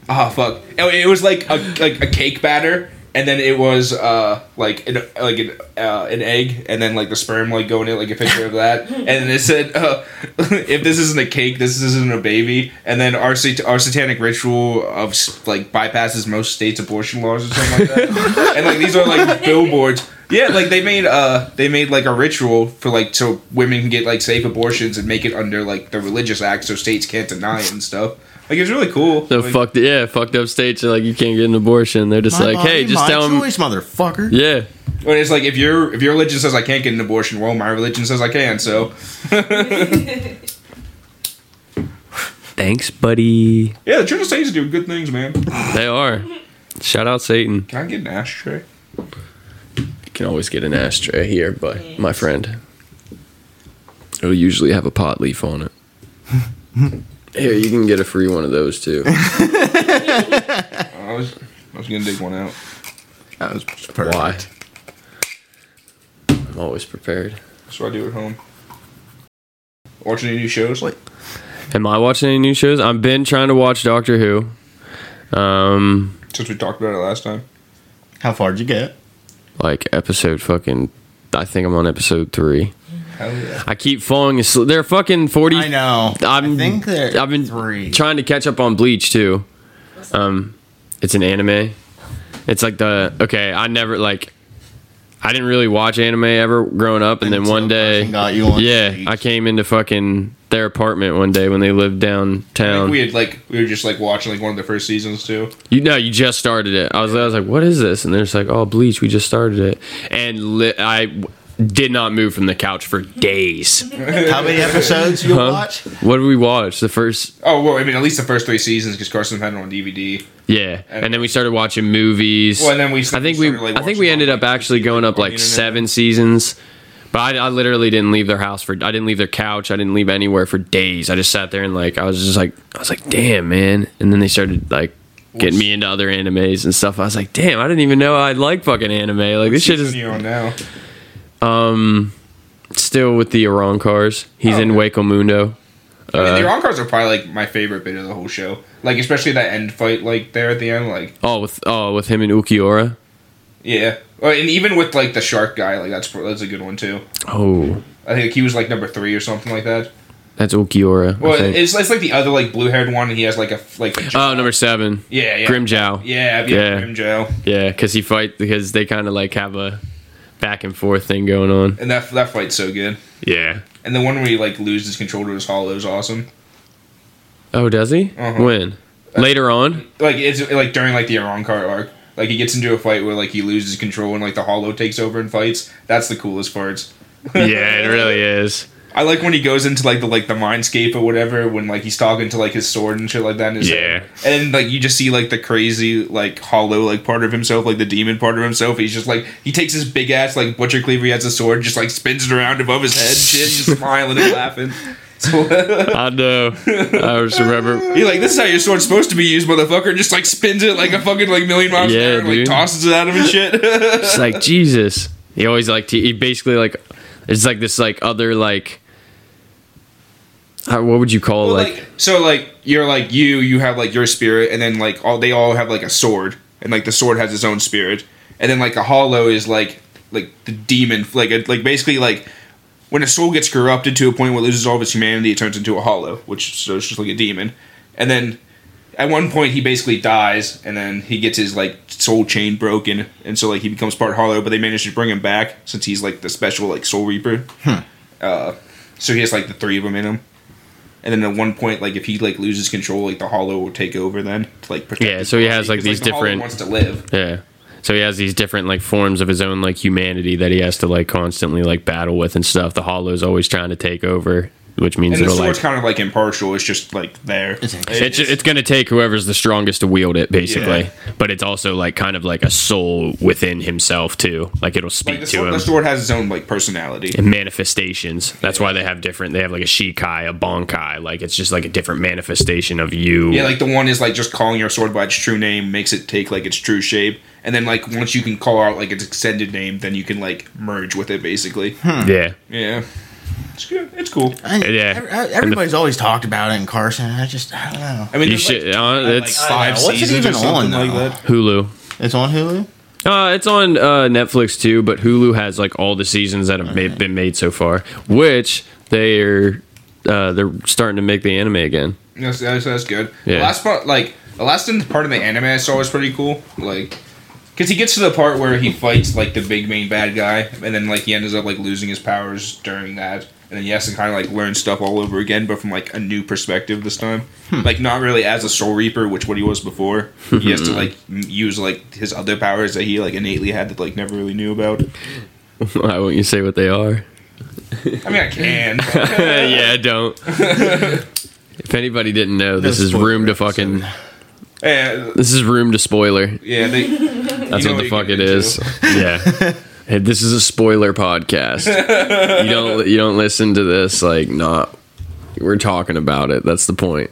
oh fuck. It was like a like a cake batter and then it was uh like an like an uh, an egg and then like the sperm like going in like a picture of that. And then it said uh, if this isn't a cake this isn't a baby. And then our sat- our satanic ritual of like bypasses most states abortion laws or something like that. And like these are like billboards yeah like they made uh they made like a ritual for like so women can get like safe abortions and make it under like the religious act so states can't deny it and stuff like it's really cool The Like, fucked yeah, fucked up states are like you can't get an abortion. They're just My like, hey, body, just my tell them. choice, motherfucker. Yeah, When it's like if your if your religion says I can't get an abortion, well, my religion says I can. So thanks, buddy. yeah, the Church of Satan's doing good things, man. They are. Shout out Satan. Can I get an ashtray? You can always get an ashtray here, but my friend, it'll usually have a pot leaf on it. Here, you can get a free one of those too. I was I was gonna dig one out. That was perfect. Why? I'm always prepared. That's what I do at home. Watching any new shows? Like, Am I watching any new shows? I've been trying to watch Doctor Who. Um, Since we talked about it last time. How far'd you get? Like episode fucking. I think I'm on episode three. Yeah. I keep falling asleep. They're fucking forty. I know. I'm, I think they're I've been three. trying to catch up on Bleach too. Um, it's an anime. It's like the okay. I never like. I didn't really watch anime ever growing up, and then one day, on yeah, stage. I came into fucking their apartment one day when they lived I think downtown. we had like we were just like watching like one of the first seasons too. You know, you just started it. I was, I was like, "What is this?" And they're just like, "Oh, Bleach. We just started it." And li- I w- did not move from the couch for days. How many episodes you Huh? watch? What did we watch? The first, Oh well, I mean at least the first three seasons because Carson had it on DVD. yeah. And then we started watching movies. Well, and then we. I think we, started, like, I think we all, ended like, up actually going up on the like internet. seven seasons. But I, I literally didn't leave their house for. I didn't leave their couch. I didn't leave anywhere for days. I just sat there and like I was just like I was like, damn man. And then they started like getting me into other animes and stuff. I was like, damn, I didn't even know I like fucking anime. Like this shit is you're on now. um still with the Arrancars. He's Oh, in okay. Hueco Mundo. I mean, Uh, the Iran cars are probably like my favorite bit of the whole show. Like especially that end fight, like there at the end, like Oh, with oh with him and Ulquiorra. yeah. Well, and even with like the shark guy, like that's that's a good one too. Oh, I think he was like number three or something like that. that's Ulquiorra. I Well, it's, it's like the other like blue haired one, and he has like a like a oh, number seven, yeah yeah Grimmjow. yeah yeah, Yeah. Grimmjow. Yeah, because he fight because they kind of like have a back and forth thing going on. and that that fight's so good. Yeah. And the one where he like loses control to his hollow is awesome. Oh, does he? Uh-huh. When? Later on? Like it's like during like the Arrancar arc. Like he gets into a fight where like he loses control and like the hollow takes over and fights. That's the coolest parts. yeah, it really is. I like when he goes into like the like the mindscape or whatever when like he's talking to like his sword and shit like that. His Yeah. head. and like you just see like the crazy like hollow like part of himself, like the demon part of himself. He's just like he takes his big ass like butcher cleaver. He has a sword, just like spins it around above his head, and shit, just smiling and laughing. I know. I just remember. He like this is how your sword's supposed to be used, motherfucker. Just like spins it like a fucking like million miles Yeah, an hour, and, like dude. tosses it at him and shit. It's like Jesus. He always like he basically like it's like this like other like how, what would you call Well, like, like, so like you're like you you have like your spirit and then like all they all have like a sword and like the sword has its own spirit and then like a hollow is like like the demon like a, like basically like when a soul gets corrupted to a point where it loses all of its humanity it turns into a hollow which so it's just like a demon and then at one point he basically dies and then he gets his like soul chain broken and so like he becomes part hollow but they manage to bring him back since he's like the special like soul reaper uh so he has like the three of them in him and then at one point, like if he like loses control, like the Hollow will take over then to like protect. Yeah, so he body, has, like these the Hollow different- wants to live. yeah. So he has these different like forms of his own like humanity that he has to like constantly like battle with and stuff. The Hollow's always trying to take over, which means And the it'll sword's like kind of like impartial. It's just like there. It's- it's, it's going to take whoever's the strongest to wield it basically. Yeah. But it's also like kind of like a soul within himself too. Like it'll speak like the to sword, him. the sword has its own like personality. and manifestations. That's why they have different. They have like a shikai, a bankai. Like it's just like a different manifestation of you. Yeah, like the one is like just calling your sword by its true name makes it take like its true shape, and then like once you can call out like its extended name, then you can like merge with it basically. Hmm. yeah. Yeah, It's good. It's cool. I, Yeah. ev- Everybody's always talked about it in Carson. I just, I don't know. I mean, You there's should. like, uh, like it's five What's it seasons even something on, like though? that. Hulu. It's on Hulu. Uh, it's on uh, Netflix too, but Hulu has like all the seasons that have made, been made so far, which they are uh, they're starting to make the anime again. That's, that's, that's good. Yeah. The last part, like the last part of the anime I saw was pretty cool. Like, because he gets to the part where he fights like the big main bad guy, and then like he ends up like losing his powers during that, and then he has to kind of like learn stuff all over again, but from like a new perspective this time. Hmm. Like not really as a Soul Reaper, which what he was before. he has to hmm. like use like his other powers that he like innately had that like never really knew about. Why won't you say what they are? I mean, I can. but- yeah, don't. if anybody didn't know, this No is room to fucking. yeah, This is room to spoiler. yeah, they. That's You what the fuck get it into. is. Yeah. Hey, this is a spoiler podcast. you don't you don't listen to this like not we're talking about it. That's the point.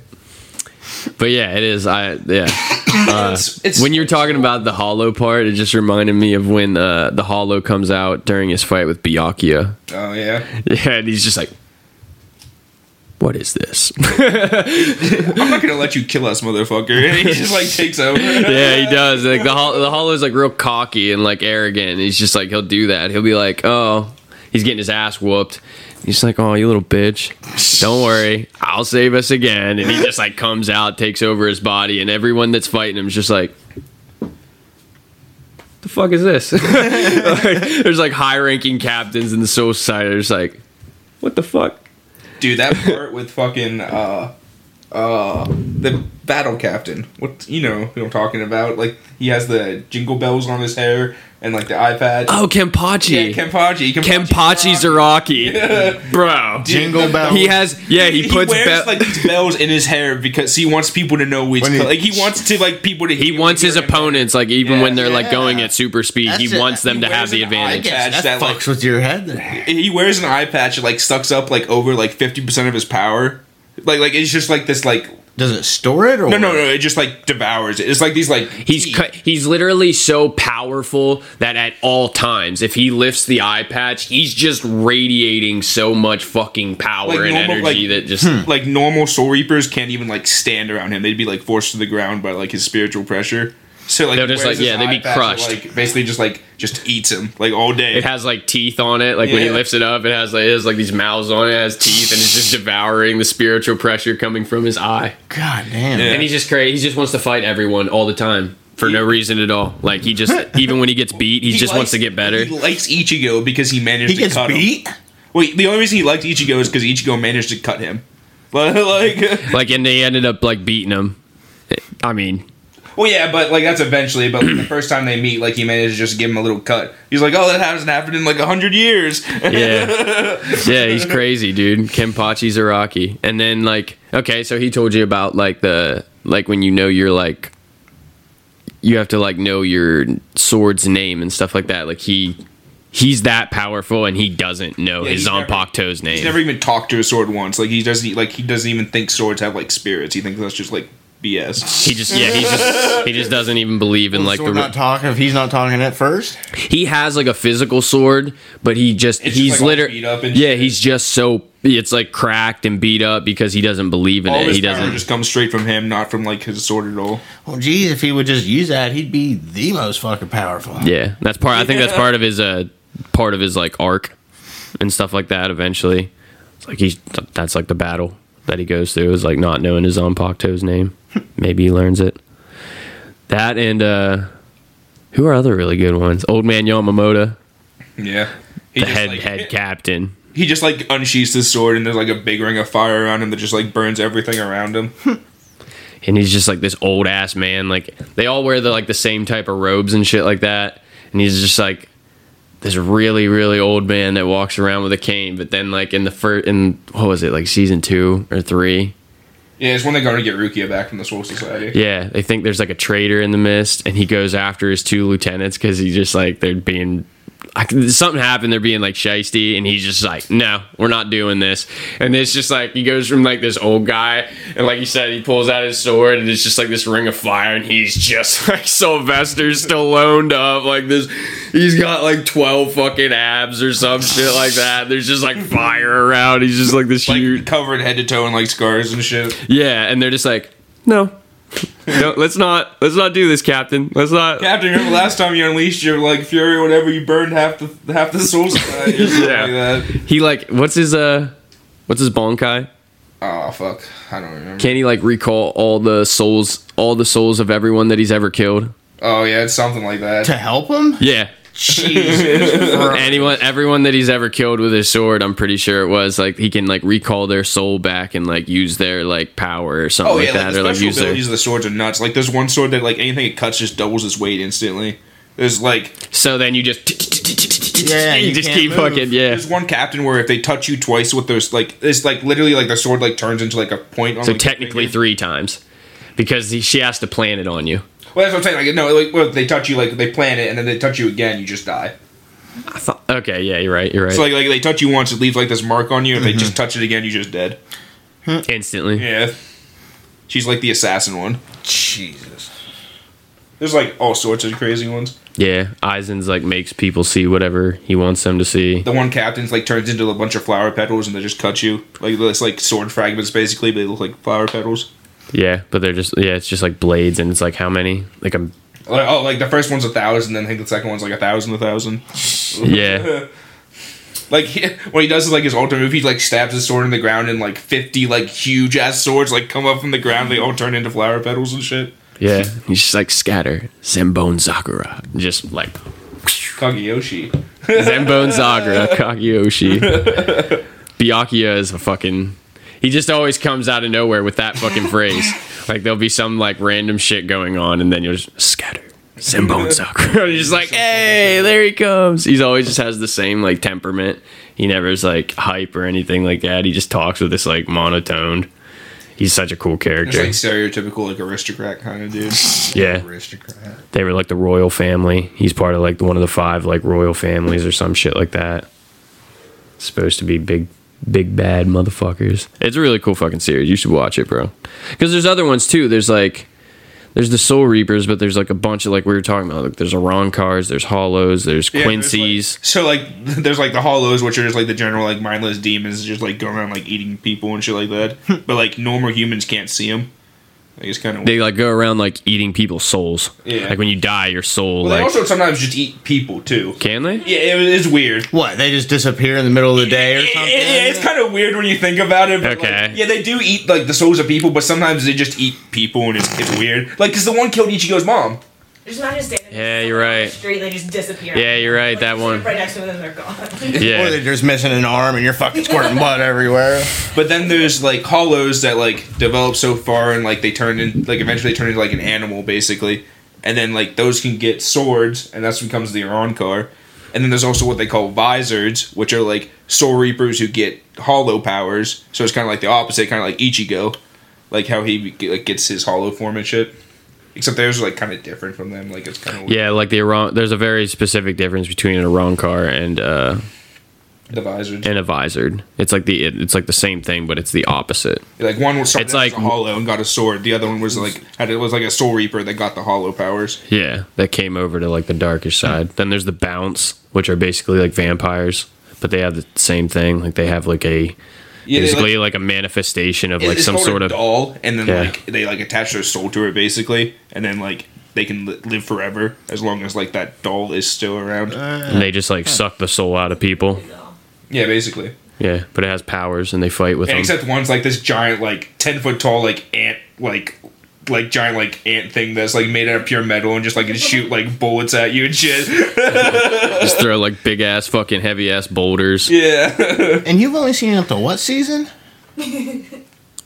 But yeah, it is. I yeah. It's, it's When you're talking about the hollow part, it just reminded me of when uh, the hollow comes out during his fight with Byakuya. Oh yeah. Yeah, and he's just like, "What is this?" I'm not gonna let you kill us, motherfucker. And he just like takes over. yeah, he does. Like the hol- the hollow's like real cocky and like arrogant. He's just like he'll do that. He'll be like, "Oh, he's getting his ass whooped." He's like, "Oh, you little bitch! Don't worry, I'll save us again." And he just like comes out, takes over his body, and everyone that's fighting him is just like, "The fuck is this?" Like, there's like high-ranking captains in the Soul Society. There's like, "What the fuck?" Dude, that part with fucking uh uh the battle captain. What you know who I'm talking about? Like he has the jingle bells on his hair and like the eye patch. Oh, Kenpachi. yeah, Kenpachi. Kenpachi Zaraki. Zaraki, bro. Jingle bells. He has, yeah. He, He, puts wears be- like these bells in his hair because he wants people to know which When he- Like he wants to like people to. He hear- wants his hear him. opponents, like even when they're like going at super speed, That's he it. wants them He to have the advantage. patch that that, like- fucks with your head there. He wears an eye patch that like sucks up like over like fifty percent of his power. Like like it's just like this like Does it store it or no no no it just like devours it. It's like these like He's teeth. cu- he's literally so powerful that at all times, if he lifts the eye patch, he's just radiating so much fucking power Like and normal, energy like- that just hmm, like normal soul reapers can't even like stand around him. They'd be like forced to the ground by like his spiritual pressure. So like they'll just like yeah, they'd be eye that, crushed. Like basically just like just eats him like all day. it has like teeth on it. Like when he lifts it up, it has like it has like these mouths on it, it has teeth, and it's just devouring the spiritual pressure coming from his eye. God damn. Yeah. And he's just crazy. He just wants to fight everyone all the time for no reason at all. Like he just even when he gets beat, he, just wants to get better. He likes Ichigo because he managed He to gets cut beat. him. Wait, the only reason he liked Ichigo is because Ichigo managed to cut him. like, Like and they ended up like beating him. I mean, well, yeah, but like that's eventually. But like, the first time they meet, like he managed to just give him a little cut. He's like, "Oh, that hasn't happened in like a hundred years." yeah, yeah, he's crazy, dude. Kenpachi Zaraki, and then like, okay, so he told you about like the like when you know you're like, you have to like know your sword's name and stuff like that. Like he, he's that powerful, and he doesn't know Yeah, his Zanpakuto's name. He's never even talked to a sword once. Like he doesn't like he doesn't even think swords have like spirits. He thinks that's just like BS. he just yeah, he just he just doesn't even believe in like so the. not talking if he's not talking at first. he has like a physical sword, but he just It's just, he's like, literally beat up and yeah, shit. he's just so it's like cracked and beat up because he doesn't believe in All it. his He doesn't. just comes straight from him, not from like his sword at all. Well, geez, if he would just use that, he'd be the most fucking powerful. Yeah, that's part. I think that's part of his uh part of his like arc and stuff like that. Eventually, it's like he's that's like the battle that he goes through is like not knowing his own Zanpakuto's name. Maybe he learns it. That and uh who are other really good ones? Old Man Yamamoto, Yeah, he the just, head like, head captain. He just like unsheaths his sword, and there's like a big ring of fire around him that just like burns everything around him. and he's just like this old ass man. Like they all wear the like the same type of robes and shit like that, and he's just like this really really old man that walks around with a cane. But then like in the first in what was it like season two or three? Yeah, it's when they go to get Rukia back from the Soul Society. Yeah, they think there's like a traitor in the mist, and he goes after his two lieutenants because he just like they're being I, something happened. They're being like shisty, and he's just like, "No, we're not doing this." And it's just like he goes from like this old guy, and like you said, he pulls out his sword, and it's just like this ring of fire, and he's just like Sylvester Stallone up, like this. He's got like twelve fucking abs or some shit like that. There's just like fire around. He's just like this like huge, covered head to toe in like scars and shit. yeah. And they're just like, "No." no, let's not. Let's not do this, Captain. Let's not. Captain, remember last time you unleashed your like fury or whatever? You burned half the half the soul supply. Yeah. like that. He like, what's his uh, what's his bankai? Oh fuck, I don't remember. Can he like recall all the souls, all the souls of everyone that he's ever killed? Oh yeah, it's something like that. To help him? Yeah. Jesus. Anyone, everyone that he's ever killed with his sword, I'm pretty sure it was like he can like recall their soul back and like use their like power or something Oh like yeah, that, like the or like special use their. abilities of the swords are nuts. Like there's one sword that like anything it cuts just doubles its weight instantly. There's like So then you just Yeah, you you just keep move. fucking yeah. there's one captain where if they touch you twice with those like it's like literally like the sword like turns into like a point. On, So like, technically three times, because he, she has to plant it on you. Well, that's what I'm saying. Like no, like well, they touch you like they plant it and then they touch you again, you just die. I thought, okay, yeah, you're right. You're right. So like like they touch you once, it leaves like this mark on you. If Mm-hmm. they just touch it again, you just dead. Instantly. Yeah, she's like the assassin one. Jesus. There's like all sorts of crazy ones. Yeah, Aizen's like makes people see whatever he wants them to see. The one captain's like turns into a bunch of flower petals and they just cut you. Like it's like sword fragments basically, but they look like flower petals. Yeah, but they're just yeah, it's just like blades, and it's like how many? Like a Like, oh, like the first one's a thousand, then I think the second one's like a thousand, a thousand. yeah, Like he, what he does is like his ultimate move. He like stabs his sword in the ground, and like fifty like huge ass swords like come up from the ground. They all turn into flower petals and shit. yeah. He's just like scatter Senbonzakura, just like Kageyoshi. Senbonzakura Kageyoshi. Byakuya is a fucking. He just always comes out of nowhere with that fucking phrase. Like there'll be some like random shit going on, and then you'll just scatter. Senbonzakura. He's just like, hey, there he comes. He's always just has the same like temperament. He never is like hype or anything like that. He just talks with this like monotoned. He's such a cool It's character. like stereotypical like aristocrat kind of dude. yeah, Aristocrat. they were like the royal family. He's part of like one of the five like royal families or some shit like that. Supposed to be big, big bad motherfuckers. It's a really cool fucking series. You should watch it, bro. Because there's other ones too. There's like, there's the Soul Reapers, but there's like a bunch of like we were talking about. Like there's Arrancars, there's Hollows, there's Yeah, there's, Quincy's. like- so like there's like the hollows, which are just like the general like mindless demons, just like going around like eating people and shit like that. but like normal humans can't see them. Like it's kind of they like go around like eating people's souls. Yeah. Like when you die, your soul Well, they also sometimes just eat people too. can they? Yeah, it is weird. What? They just disappear in the middle of the day or Yeah, something? yeah, it's kind of weird when you think about it. But Okay. Like, yeah, they do eat like the souls of people, but sometimes they just eat people, and it's, it's weird. Like, because the one killed Ichigo's mom. Just imagine standing Yeah, you're the right. Street and they just disappear. Yeah, you're right, that you one. Right next to them, and they're gone. yeah. Or Yeah. they're just missing an arm and you're fucking squirting blood everywhere. But then there's like hollows that like develop so far, and like they turn in like eventually turn into like an animal basically, and then like those can get swords, and that's when comes the Arrancar. And then there's also what they call visards, which are like soul reapers who get hollow powers. So it's kind of like the opposite, kind of like Ichigo, like how he like gets his hollow form and shit. Except theirs are like kind of different from them. Like it's kind of Yeah, like the Iran. There's a very specific difference between an Arrancar and uh, the visards. and a visored. It's like the it, it's like the same thing, but it's the opposite. Like one was It's like- a hollow and got a sword. The other one was like had it was like a soul reaper that got the hollow powers. Yeah, that came over to like the darkish side. Then there's the Bounts, which are basically like vampires, but they have the same thing. Like they have like a Yeah, basically like, like, a manifestation of like it's some sort a of doll, and then Yeah. like they like attach their soul to it basically, and then like they can li- live forever as long as like that doll is still around. Uh, and they just like suck the soul out of people. yeah, basically. Yeah, but it has powers and they fight with And them. except one's like this giant, like ten foot tall, like ant, like like giant like ant thing that's like made out of pure metal and just like can shoot like bullets at you and shit. just throw like big ass fucking heavy ass boulders. yeah. And you've only seen up to what season?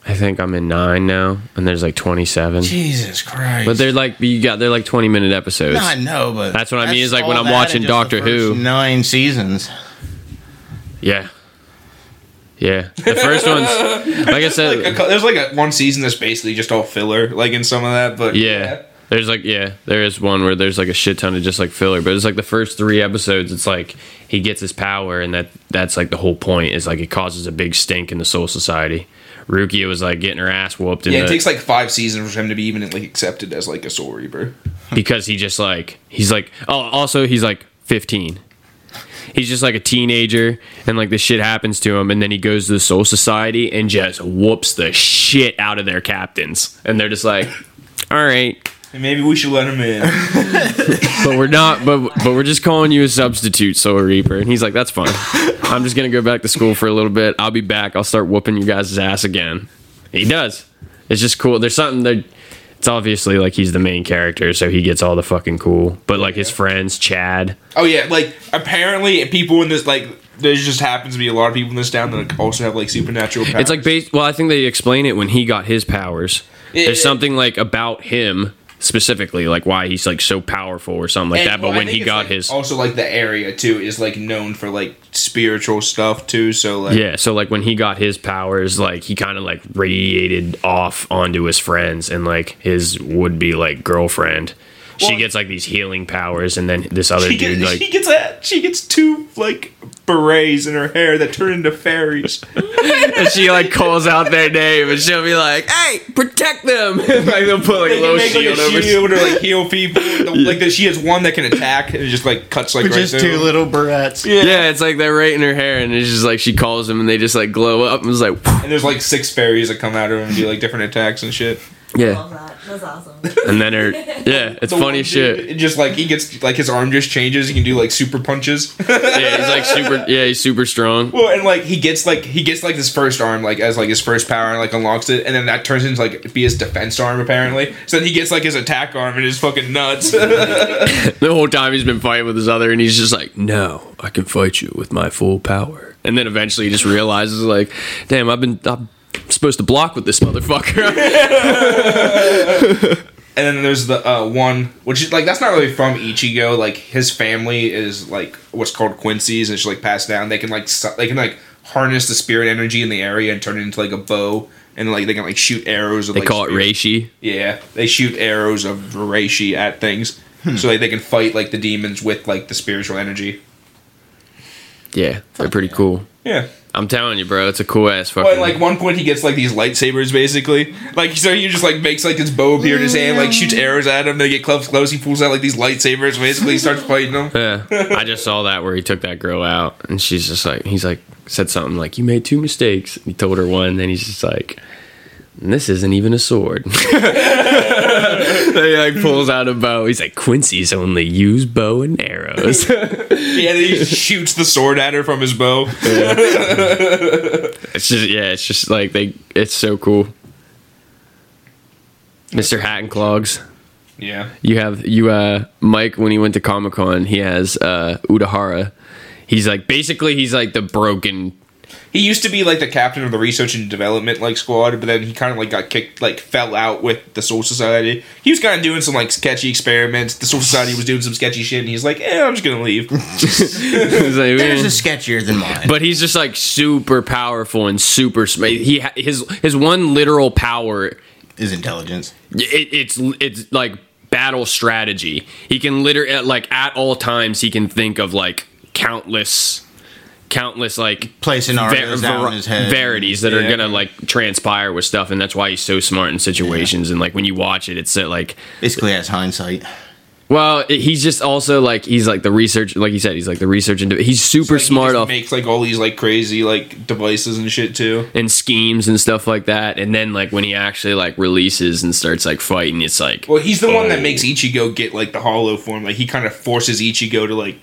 I think I'm in nine now, and there's like 27. Jesus Christ. But they're like you got they're like 20 minute episodes. No, I know, but That's what I mean, is like when I'm watching in just the Doctor Who. Nine seasons. Yeah. Yeah. The first one's like I like a, said there's like a one season that's basically just all filler, like in some of that, but Yeah. There's like yeah, there is one where there's like a shit ton of just like filler, but it's like the first three episodes. It's like he gets his power, and that that's like the whole point. Is like it causes a big stink in the Soul Society. Rukia was like getting her ass whooped, in Yeah, it the- takes like five seasons for him to be even like accepted as like a Soul Reaper. because he just like he's like oh also he's like 15 he's just like a teenager and like the shit happens to him and then he goes to the soul society and just whoops the shit out of their captains. And they're just like all right. Maybe we should let him in. but we're not but but we're just calling you a substitute soul reaper. And he's like that's fine. I'm just gonna go back to school for a little bit. I'll be back. I'll start whooping you guys' ass again. He does. It's just cool. There's something that it's obviously like he's the main character so he gets all the fucking cool but like his friends chad oh yeah, like apparently people in this like there just happens to be a lot of people in this town that also have like supernatural powers. It's like based. Well, I think they explain it when he got his powers. Yeah, There's yeah. something like about him specifically, like why he's like so powerful or something like And, that. But well, when he got like, his, also like the area too is like known for like spiritual stuff too. So like yeah. So like when he got his powers, like he kind of like radiated off onto his friends and like his would be like girlfriend. She gets like these healing powers, and then this other she dude gets, like she gets a she gets two like berets in her hair that turn into fairies. and she like calls out their name, and she'll be like, "Hey, protect them!" like they'll put like a They little can make like shield a over. shield or like heal people. The- Like that, she has one that can attack and it just like cuts like right just through two little berets. Yeah, it's like they're right in her hair, and it's just like she calls them, and they just like glow up, and it's like, And there's like six fairies that come out of them and do like different attacks and shit. Yeah. That. That's awesome. And then her, yeah, it's The funny one shit. it just like he gets like his arm just changes. He can do like super punches. Yeah, he's like super. Yeah, he's super strong. well, and like he gets like he gets like his first arm like as like his first power and like unlocks it, and then that turns into like be his defense arm apparently. So then he gets like his attack arm and is fucking nuts. The whole time he's been fighting with his other, and he's just like, "No, I can fight you with my full power." And then eventually he just realizes, like, "Damn, I've been I'm supposed to block with this motherfucker." And then there's the uh, one, which is like that's not really from Ichigo. Like his family is like what's called Quincy's, and it's like passed down. They can like su- they can like harness the spirit energy in the area and turn it into like a bow, and like they can like shoot arrows. Of, they like, call it spirit- reishi. Yeah, they shoot arrows of reishi at things, so like they can fight like the demons with like the spiritual energy. Yeah, they're pretty cool. Yeah. I'm telling you, bro, it's a cool ass fucking. Well, at, like one point he gets like these lightsabers basically. Like so he just like makes like his bow appear in his hand, like shoots mm. arrows at him. They get close, close. He pulls out like these lightsabers. Basically, he starts fighting them. Yeah, I just saw that where he took that girl out, and she's just like, he's like, said something like, "You made two mistakes." He told her one, and then he's just like, "This isn't even a sword." he like pulls out a bow. He's like, "Quincy's only use bow and arrows." Yeah, then he shoots the sword at her from his bow. it's just yeah, it's just like they, it's so cool. Mister Hat and Clogs. Yeah. You have you uh Mike when he went to Comic Con, he has uh Urahara. He's like basically he's like the broken He used to be like the captain of the research and development like squad, but then he kind of like got kicked, like fell out with the Soul Society. He was kind of doing some like sketchy experiments. The Soul Society was doing some sketchy shit, and he's like, "Eh, I'm just gonna leave." He's like, Theirs is sketchier than mine. but he's just like super powerful and super sm- he his his one literal power is intelligence. it, it's it's like battle strategy he can literally like at all times he can think of like countless countless like Play scenarios va- out var- in his head. verities that are gonna like transpire with stuff and that's why he's so smart in situations and like when you watch it it's uh, like Basically has hindsight. well it- he's just also like he's like the research like you said he's like the research and he's super Like, smart just off makes like all these like crazy like devices and shit too. and schemes and stuff like that and then like when he actually like releases and starts like fighting it's like Well, he's the one that Oh. makes Ichigo get like the hollow form. Like he kind of forces Ichigo to like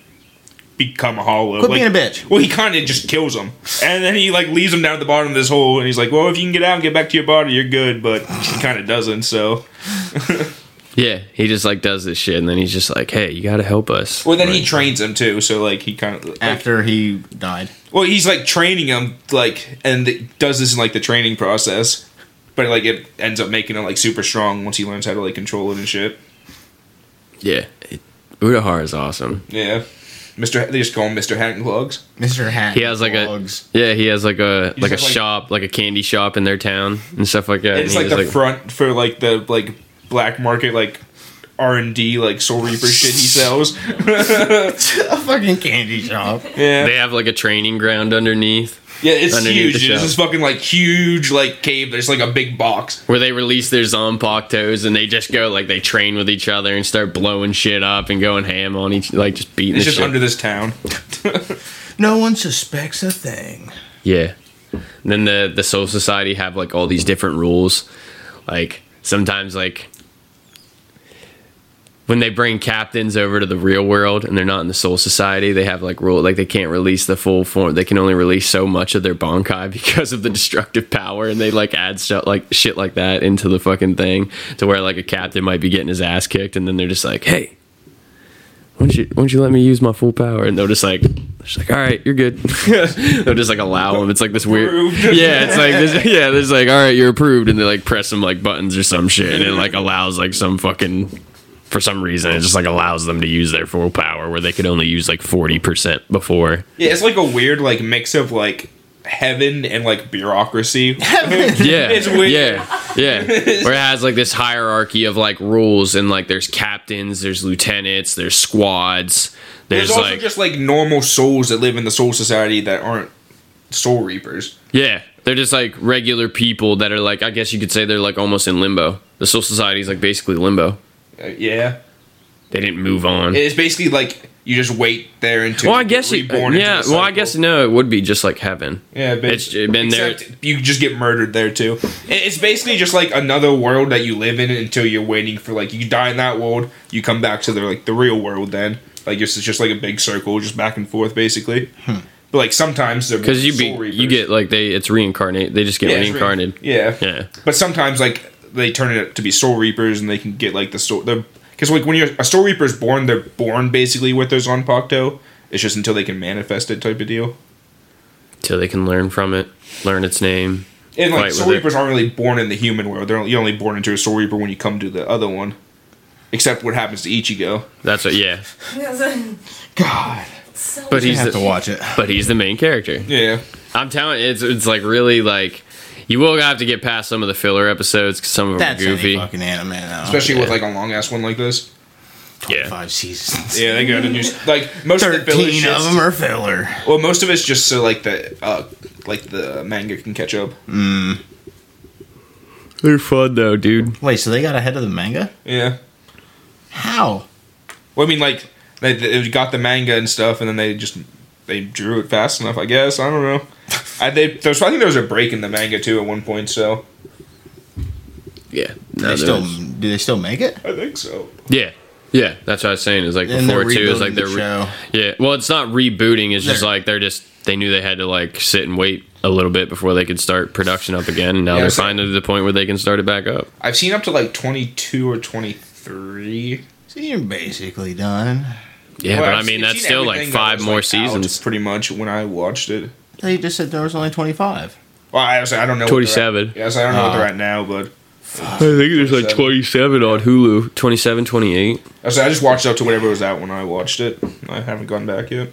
become a hollow. Quit like, being a bitch. Well, he kind of just kills him, and then he like leaves him down at the bottom of this hole, and he's like, "Well, if you can get out and get back to your body, you're good." But he kind of doesn't. So, yeah he just like does this shit and then he's just like hey you gotta help us well, then he trains him too. So like he kind of like, After he died. well, he's like training him like, and th- does this in like the training process. But like it ends up making him like super strong once he learns how to like control it and shit. yeah it, Urahara is awesome Yeah, Mister. They just call him Mister Hat and Clogs. Mr. Hat. He has like a yeah. He has like a like a like- shop, like a candy shop in their town and stuff like that. It's And like he's the front for like the like black market like R and D like Soul Reaper shit he sells. a fucking candy shop. Yeah, They have like a training ground underneath yeah, it's huge. It's shop. this fucking like huge like cave. There's like a big box. where they release their Zanpakutos and they just go like they train with each other and start blowing shit up and going ham on each like just beating It's the just shit. under this town. No one suspects a thing. Yeah. And then the the Soul Society have like all these different rules. Like sometimes like when they bring captains over to the real world and they're not in the Soul Society, they have like rule like they can't release the full form. They can only release so much of their Bankai because of the destructive power, and they like add stuff like shit like that into the fucking thing to where like a captain might be getting his ass kicked, and then they're just like, hey. Why don't, you, why don't you let me use my full power? And they'll just like, they're like, all right, you're good. they'll just like allow them. It's like this weird, yeah. It's like this, yeah. There's like, all right, you're approved, and they like press some like buttons or some shit, and it like allows like some fucking, for some reason, it just like allows them to use their full power where they could only use like forty percent before. Yeah, it's like a weird like mix of like heaven and like bureaucracy. Yeah, It's weird. Yeah, yeah. Where it has like this hierarchy of like rules, and like there's captains, there's lieutenants, there's squads. There's, There's, also like just like normal souls that live in the Soul Society that aren't Soul Reapers. Yeah, they're just like regular people that are like I guess you could say they're like almost in limbo. The Soul Society is like basically limbo. Uh, yeah, They didn't move on. it's basically like you just wait there until well, I guess get you, reborn. into yeah. the Well, I guess no. It would be just like heaven. Yeah, but It's been there- You just get murdered there too. It's basically just like another world that you live in until you're waiting for like you die in that world, you come back to the like the real world. Then like it's just like a big circle, just back and forth basically. But like sometimes they're Because you be Soul Reapers. you get like they it's reincarnate. They just get Yeah, it's re- reincarnated. Yeah, Yeah. But sometimes like they turn it up to be Soul Reapers and they can get like the soul. Because like when you're a Soul Reaper is born, they're born basically with their Zanpakuto. It's just until they can manifest it type of deal. Till they can learn from it, learn its name. And like Fight Soul with it. Reapers aren't really born in the human world. They're you're only born into a Soul Reaper when you come to the other one. Except what happens to Ichigo. That's what. Yeah. God, so But he's have the, to watch it. but he's the main character. Yeah. I'm telling it's it's like really like you will have to get past some of the filler episodes because some of them That's are goofy. any fucking anime now. Especially with like a long ass one like this. Yeah. five seasons. Yeah, they go to new like most of the filler Thirteen of them are filler. Well, most of it's just so like the uh like the manga can catch up. They're fun though, dude. Wait, so they got ahead of the manga? Yeah. How? Well, I mean, like they, they got the manga and stuff, and then they just they drew it fast enough. I guess I don't know. I they there's I think there was a break in the manga too at one point. So Yeah. Do No, they still there's- do they still make it? I think so. Yeah. Yeah, that's what I was saying. Is like And before too. It's like they're the re- yeah. Well, it's not rebooting. It's just They're- like they're just they knew they had to like sit and wait a little bit before they could start production up again, and now Yeah, they're so- finally to the point where they can start it back up. I've seen up to like 22 or 23. So you're basically done. Yeah, Well, but I I've mean that's still like five more like, out seasons. pretty much when I watched it. They just said there was only twenty five. Well, I was I don't know. what they're at- 27. Yes, I don't know what Ah. they're at now, but I think there's like 27. 27 on Hulu, 27, 28. I was- I just watched up to whatever it was out when I watched it. I haven't gone back yet.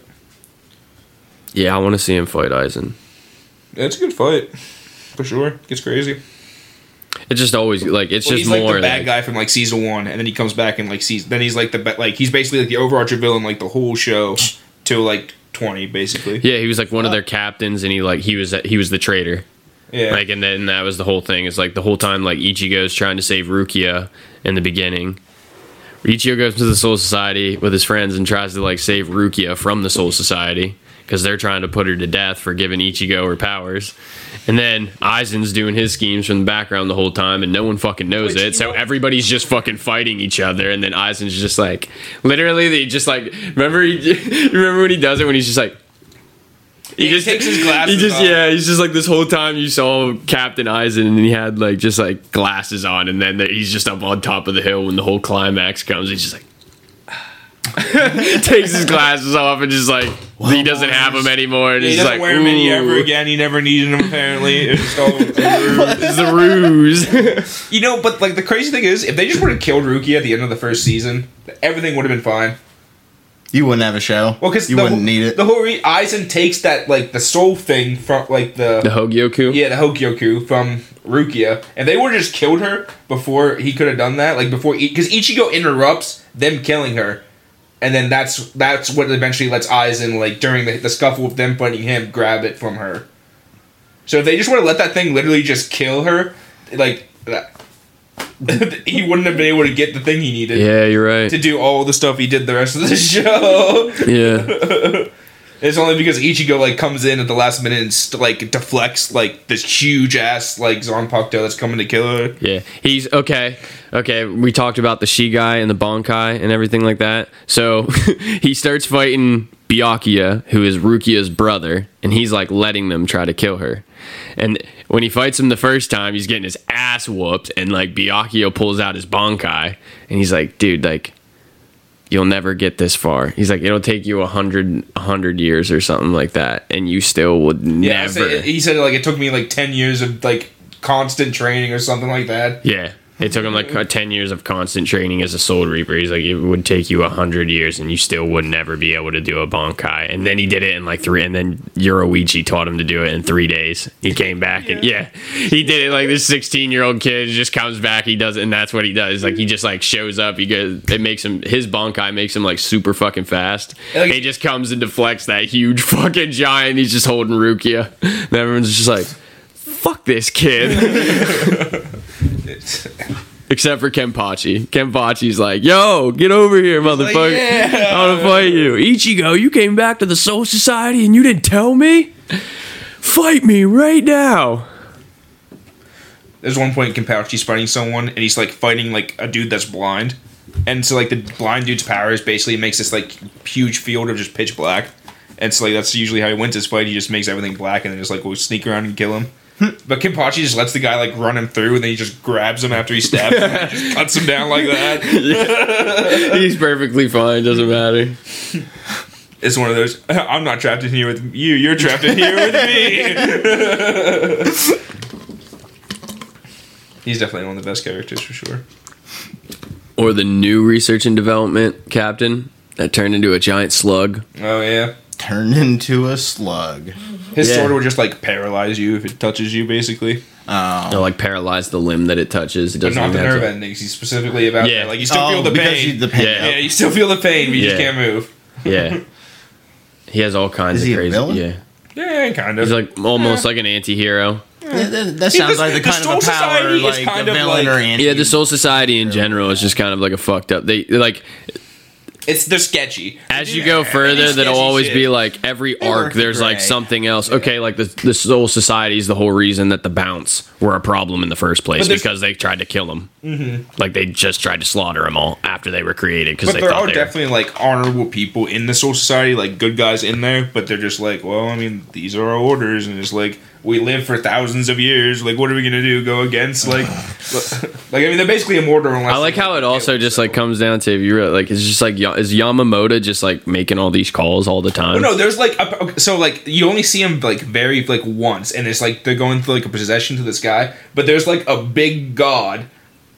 Yeah, I want to see him fight Aizen. Yeah, it's a good fight for sure. Gets crazy. It's just always like it's Well, just he's like more the bad like- guy from like season one, and then he comes back and like season. Then he's like the ba- like he's basically like the overarching villain like the whole show till like twenty basically. Yeah, he was like one of oh. their captains, and he like he was he was the traitor. Yeah, Like, and then that was the whole thing. It's like the whole time, like Ichigo's trying to save Rukia in the beginning. Ichigo goes to the Soul Society with his friends and tries to like save Rukia from the Soul Society because they're trying to put her to death for giving Ichigo her powers. And then Aizen's doing his schemes from the background the whole time, and no one fucking knows Which, it. So know- everybody's just fucking fighting each other, and then Aizen's just like, literally, they just like remember he remember when he does it when he's just like. He just takes his glasses He just off. yeah, he's just like this whole time you saw Captain Aizen and he had like just like glasses on, and then he's just up on top of the hill when the whole climax comes. He's just like takes his glasses off and just like he doesn't have them anymore. And he he's doesn't like, wear them any "Ooh, ever again. He never needed them apparently. It's just all It's a ruse. you know. But like the crazy thing is, if they just would have killed Rukia at the end of the first season, everything would have been fine. You wouldn't have a show. Well, because you wouldn't need it. The whole re- Aizen takes that like the soul thing from like the, The Hogyoku. yeah the Hogyoku from Rukia, and they would have just killed her before he could have done that. Like before, because Ichigo interrupts them killing her, and then that's that's what eventually lets Aizen like during the, the scuffle with them fighting him grab it from her. So if they just would have let that thing literally just kill her, like he wouldn't have been able to get the thing he needed. Yeah, you're right. To do all the stuff he did the rest of the show. Yeah. It's only because Ichigo like comes in at the last minute and st- like deflects like this huge ass like Zanpakuto that's coming to kill her. Yeah, he's okay. Okay, we talked about the Shikai and the Bankai and everything like that. So he starts fighting Byakuya, who is Rukia's brother, and he's like letting them try to kill her. And when he fights him the first time, he's getting his ass whooped, and like Byakuya pulls out his Bankai, and he's like, "Dude, like." You'll never get this far. He's like, it'll take you a hundred, hundred years or something like that, and you still would Yeah, never. so he said like it took me like ten years of like constant training or something like that. Yeah. It took him like uh, 10 years of constant training as a Soul Reaper. He's like, it would take you 100 years and you still would never be able to do a Bankai. And then he did it in like three, and then Yoruichi taught him to do it in three days. He came back and yeah, he did it like this 16 year old kid just comes back, he does it, and that's what he does. Like, he just like shows up, he goes, it makes him, his Bankai makes him like super fucking fast. Like- he just comes and deflects that huge fucking giant. He's just holding Rukia. And everyone's just like, fuck this kid. Except for Kenpachi. Kenpachi's like, yo, get over here, motherfucker. "Yeah." I want to fight you. Ichigo, you came back to the Soul Society and you didn't tell me? Fight me right now. There's one point Kenpachi's fighting someone and he's like fighting like a dude that's blind. And so like the blind dude's powers basically makes this like huge field of just pitch black. And so like that's usually how he wins his fight. He just makes everything black and then just like will sneak around and kill him. But Kenpachi just lets the guy like run him through and then he just grabs him after he stabs him and just cuts him down like that. He's perfectly fine, doesn't matter. It's one of those I'm not trapped in here with you, you're trapped in here with me. He's definitely one of the best characters for sure. Or the new research and development captain that turned into a giant slug. Oh yeah. Turned into a slug. His Yeah. sword will just like paralyze you if it touches you, basically. Oh. They'll like paralyze the limb that it touches. It doesn't not the nerve to- endings. He's specifically about Yeah. that. Like you still Oh, feel the pain. you- the pain. Yeah. yeah, you still feel the pain, but you just can't move. Yeah. He has all kinds Is of he a crazy. villain? Yeah. Yeah, kind of. He's like almost like an anti hero. That, that- that sounds like the the kind Soul of a power, Society is like kind a of villain like- or anti. Yeah, the Soul Society in general is just kind of like a fucked up. They like it's they're sketchy. as you go further, there'll always shit. be like every arc. There's like something else. Okay, like the the Soul Society is the whole reason that the Bounts were a problem in the first place because they tried to kill them. Mm-hmm. Like they just tried to slaughter them all after they were created because they there thought are they were. definitely like honorable people in the Soul Society, like good guys in there, but they're just like, well, I mean, these are our orders, and it's like we live for thousands of years. Like, what are we gonna do? Go against like, like I mean, they're basically immortal. Unless I like how it also just so. like comes down to if you really like it's just like is Yamamoto just like making all these calls all the time. Well, no, there's like a, so like you only see him like very like once, and it's like they're going through like a possession to this guy, but there's like a big god,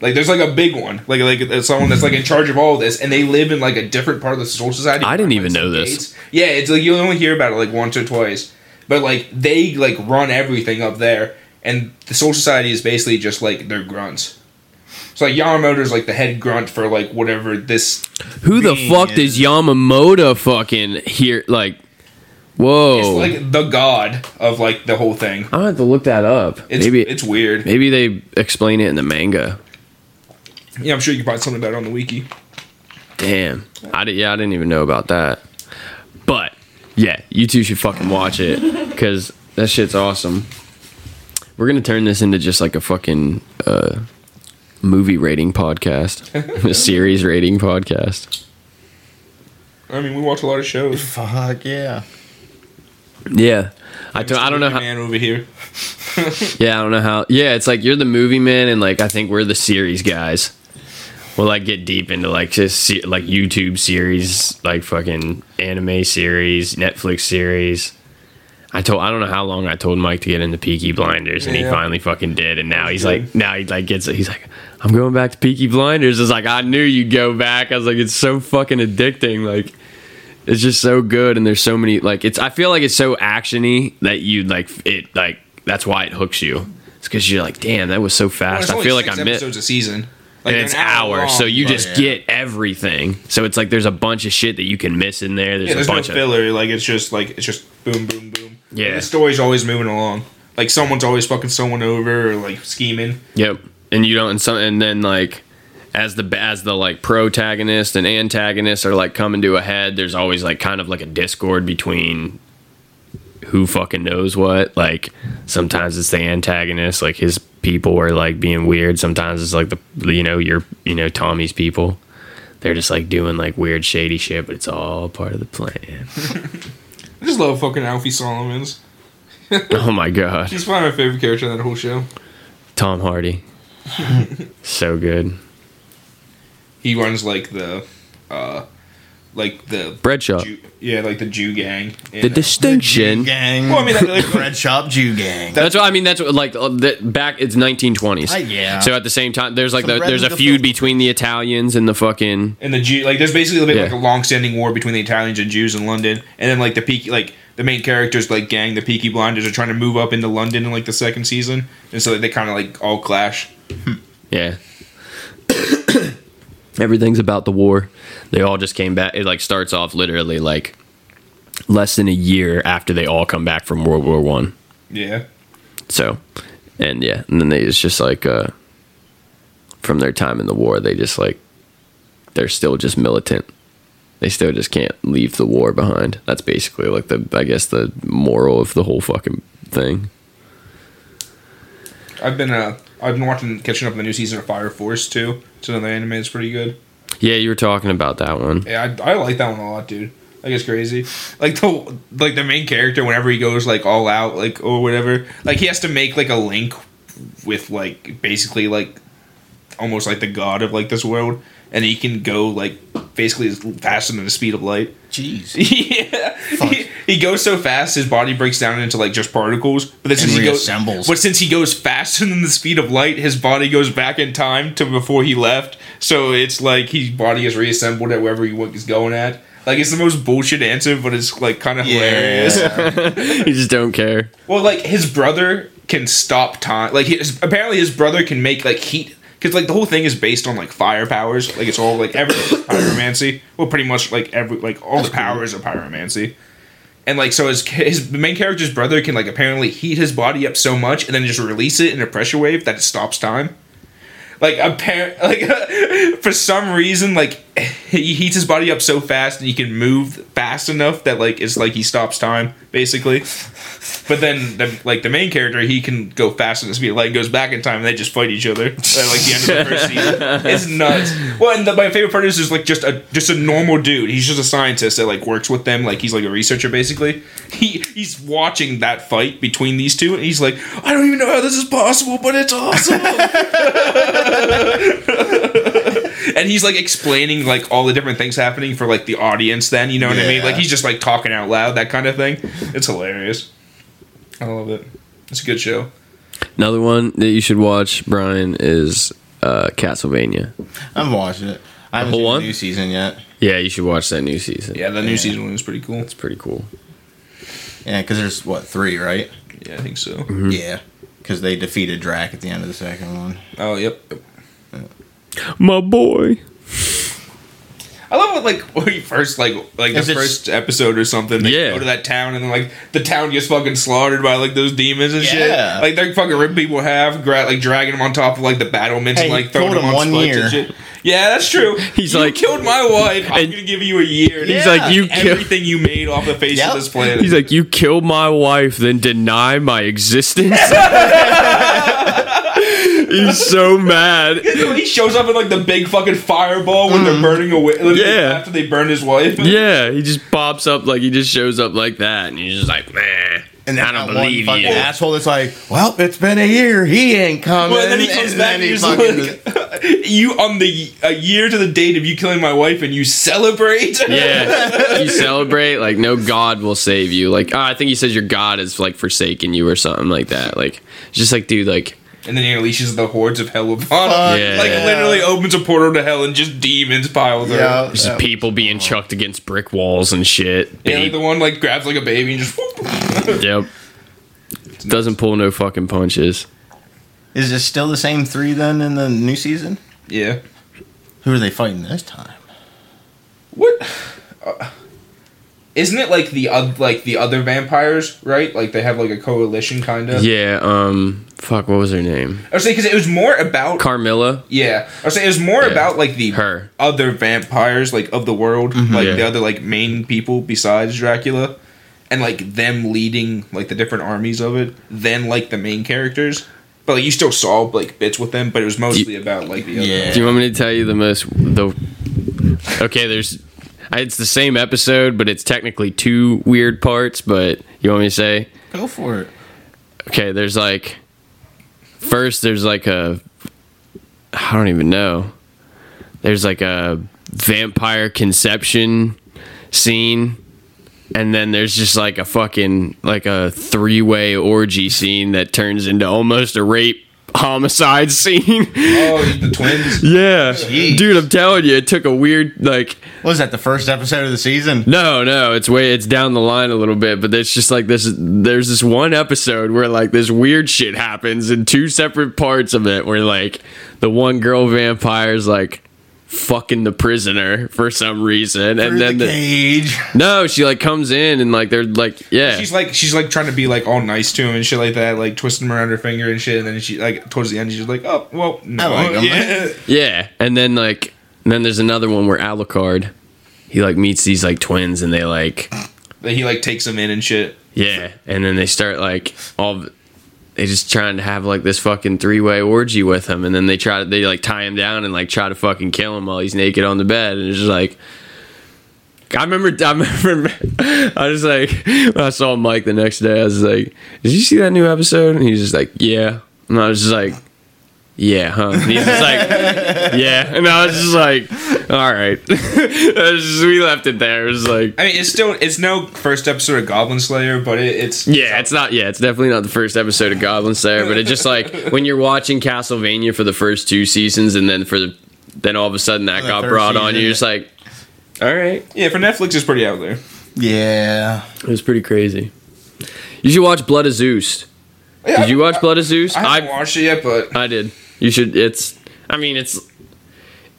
like there's like a big one, like like someone that's like in charge of all of this, and they live in like a different part of the Soul Society. I didn't even know this. gates. Yeah, it's like you only hear about it like once or twice, but like they like run everything up there, and the Soul Society is basically just like their grunts. So like Yamamoto's like the head grunt for like whatever this Who the fuck is- does Yamamoto fucking hear? Like, whoa! it's like the god of like the whole thing. I have to look that up. It's maybe it's weird. maybe they explain it in the manga. Yeah, I'm sure you can find something about it on the wiki. Damn, I did. Yeah, I didn't even know about that. But yeah, you two should fucking watch it because that shit's awesome. We're gonna turn this into just like a fucking uh, movie rating podcast, a series rating podcast. I mean, we watch a lot of shows. Fuck yeah. Yeah, I, to- I don't know how. man over here. Yeah, I don't know how. Yeah, it's like you're the movie man, and like I think we're the series guys. We'll like get deep into like just like YouTube series, like fucking anime series, Netflix series. I told I don't know how long I told Mike to get into Peaky Blinders, and he finally fucking did. And now he's like, now he like gets, he's like, I'm going back to Peaky Blinders. It's like I knew you'd go back. I was like, it's so fucking addicting. Like, It's just so good, and there's so many like it's. I feel like it's so actiony that you like it. Like that's why it hooks you. It's because you're like, damn, that was so fast. it's I feel like I missed. episodes a season. Like and they're it's an hour hours, so long. you Oh, just yeah. get everything. So it's like there's a bunch of shit that you can miss in there. There's, Yeah, there's a no bunch of filler. Like it's just like it's just boom, boom, boom. Yeah. the story's always moving along. Like someone's always fucking someone over or like scheming. Yep. And you don't and some and then like as the as the like protagonist and antagonist are like coming to a head, there's always like kind of like a discord between who fucking knows what. Like sometimes it's the antagonist, like his people are like being weird. Sometimes it's like the you know, your you know, Tommy's people. They're just like doing like weird shady shit, but it's all part of the plan. I just love fucking Alfie Solomons. oh my god. He's probably my favorite character in that whole show. Tom Hardy. so good. He runs like the, uh, like the Bread shop. Jew, yeah, like the Jew gang. The And, distinction. gang. Well, I mean, that- like- Bread shop Jew gang. That's what I mean. That's what, like uh, the, back. It's 1920s. Uh, yeah. So at the same time, there's like Some the, there's a the feud filter. between the Italians and the fucking and the Jew, like there's basically been like Yeah. a long-standing war between the Italians and Jews in London, and then like the peaky, like the main characters, like gang, the Peaky Blinders, are trying to move up into London in like the second season, and so they kind of like all clash. yeah. Everything's about the war. They all just came back. It like starts off literally like less than a year after they all come back from World War One. Yeah, So, and yeah, and then they it's just like uh, from their time in the war, they just like they're still just militant. They still just can't leave the war behind. That's basically like the I guess the moral of the whole fucking thing. I've been uh, I've been watching, catching up on the new season of Fire Force too. It's another anime that's pretty good. Yeah, you were talking about that one. Yeah, I, I like that one a lot, dude. Like it's crazy. Like the like the main character, whenever he goes like all out, like or whatever, like he has to make like a link with like basically like almost like the god of like this world, and he can go like basically as faster than the speed of light. Jeez. yeah, he, he goes so fast, his body breaks down into like just particles. But then And since he goes, but since he goes faster than the speed of light, his body goes back in time to before he left. So it's like his body is reassembled at wherever he was going at. Like it's the most bullshit answer, but it's like kind of hilarious. you just don't care. Well, like his brother can stop time. Like his, apparently his brother can make like heat because like the whole thing is based on like fire powers. Like it's all like everything is pyromancy. Well, pretty much like every like all the powers are pyromancy. And like so, his his main character's brother can like apparently heat his body up so much and then just release it in a pressure wave that it stops time. Like apparent, like for some reason, like he heats his body up so fast and he can move fast enough that like it's like he stops time basically. But then, the, like the main character, he can go faster than speed of light goes back in time, and they just fight each other at like the end of the first season. It's nuts. Well, and the, my favorite part is just like just a just a normal dude. He's just a scientist that like works with them, like he's like a researcher basically. He he's watching that fight between these two, and he's like, I don't even know how this is possible, but it's awesome. and he's like explaining like all the different things happening for like the audience. Then you know what I mean? Like he's just like talking out loud, that kind of thing. It's hilarious. I love it. It's a good show. Another one that you should watch, Brian, is uh, Castlevania. I haven't watched it. I haven't whole seen one? the new season yet. Yeah, you should watch that new season. Yeah, the new Yeah. season one is pretty cool. it's pretty cool. Yeah, because there's what three, right? Yeah, I think so. Mm-hmm. Yeah, because they defeated Drac at the end of the second one. Oh, yep. My boy. I love it like when you first like like the Is it- first episode or something. They Yeah. go to that town and then like the town gets fucking slaughtered by like those demons and Yeah. shit. Like they're fucking ripping people in half, gra- like dragging them on top of like the battlements Hey, and like you throwing told them on one year. and shit. Yeah, that's true. He's you like- killed my wife. I'm And- gonna give you a year. He's Yeah. like, you kill. everything you made off the face Yep. of this planet. He's like, you killed my wife, then deny my existence. He's so mad. he shows up in like the big fucking fireball when they're burning away. Like, Mm. Yeah. after they burn his wife. Yeah, he just pops up like he just shows up like that, and he's just like, man, And I don't that one believe fucking you. asshole that's like, well, it's been a year. He ain't coming. Well, and then he comes back and, he he's fucking- like, "You on the a year to the date of you killing my wife, and you celebrate." Yeah, you celebrate like no God will save you. Like oh, I think he says your God is like forsaken you or something like that. Like just like dude, like and then he unleashes the hordes of hell upon him. Yeah. Like literally opens a portal to hell and just demons pile there. Yeah. Just Yeah. people being chucked against brick walls and shit. Yeah, like Babe- the one like grabs like a baby and just yep. Doesn't pull no fucking punches. Is it still the same three then in the new season? yeah. Who are they fighting this time? What? Uh, isn't it like the oth- like the other vampires, right? Like they have like a coalition kind of. Yeah, um fuck, what was her name? I was saying because it was more about Carmilla? yeah. I was saying it was more Yeah. about like the Her. other vampires like of the world, like Yeah. the other like main people besides Dracula, and like them leading like the different armies of it, than like the main characters. But like you still saw like bits with them, but it was mostly about like the other. Yeah. Do you want me to tell you the most the Okay, there's it's the same episode, but it's technically two weird parts, but you want me to say? Go for it. Okay, there's like first there's like a I don't even know. There's like a vampire conception scene and then there's just like a fucking like a three-way orgy scene that turns into almost a rape homicide scene. Oh, the twins. yeah. Jeez. Dude, I'm telling you, it took a weird like Was that the first episode of the season? no, no, it's way it's down the line a little bit, but it's just like this there's this one episode where like this weird shit happens in two separate parts of it where like the one girl vampire's like fucking the prisoner for some reason and Through then the the, cage. no she like comes in and like they're like yeah She's like she's like trying to be like all nice to him and shit like that, like twisting him around her finger and shit. And then she like towards the end, she's like, "Oh, well, no, like yeah." yeah and then like and then there's another one where Alucard he like meets these like twins and they like he like takes them in and shit. Yeah, and then they start like all they just trying to have like this fucking three way orgy with him, and then they try to they like tie him down and like try to fucking kill him while he's naked on the bed, and it's just like. I remember, I remember, I was like, when I saw Mike the next day, I was like, "Did you see that new episode?" And he's just like, "Yeah," and I was just like, "Yeah, huh?" And he's just like, "Yeah," and I was just like, "All right." Just- we left it there. It was like, I mean, it's still it's no first episode of Goblin Slayer, but it, it's Yeah, it's not. Yeah, it's definitely not the first episode of Goblin Slayer, but it's just like when you're watching Castlevania for the first two seasons, and then for the then all of a sudden that The got third brought on, you're just like, all right, yeah for Netflix it's pretty out there. Yeah. it was pretty crazy. You should watch Blood of Zeus. Yeah, Did you watch Blood of Zeus? I haven't watched it yet, but I did. You should. It's. I mean, it's.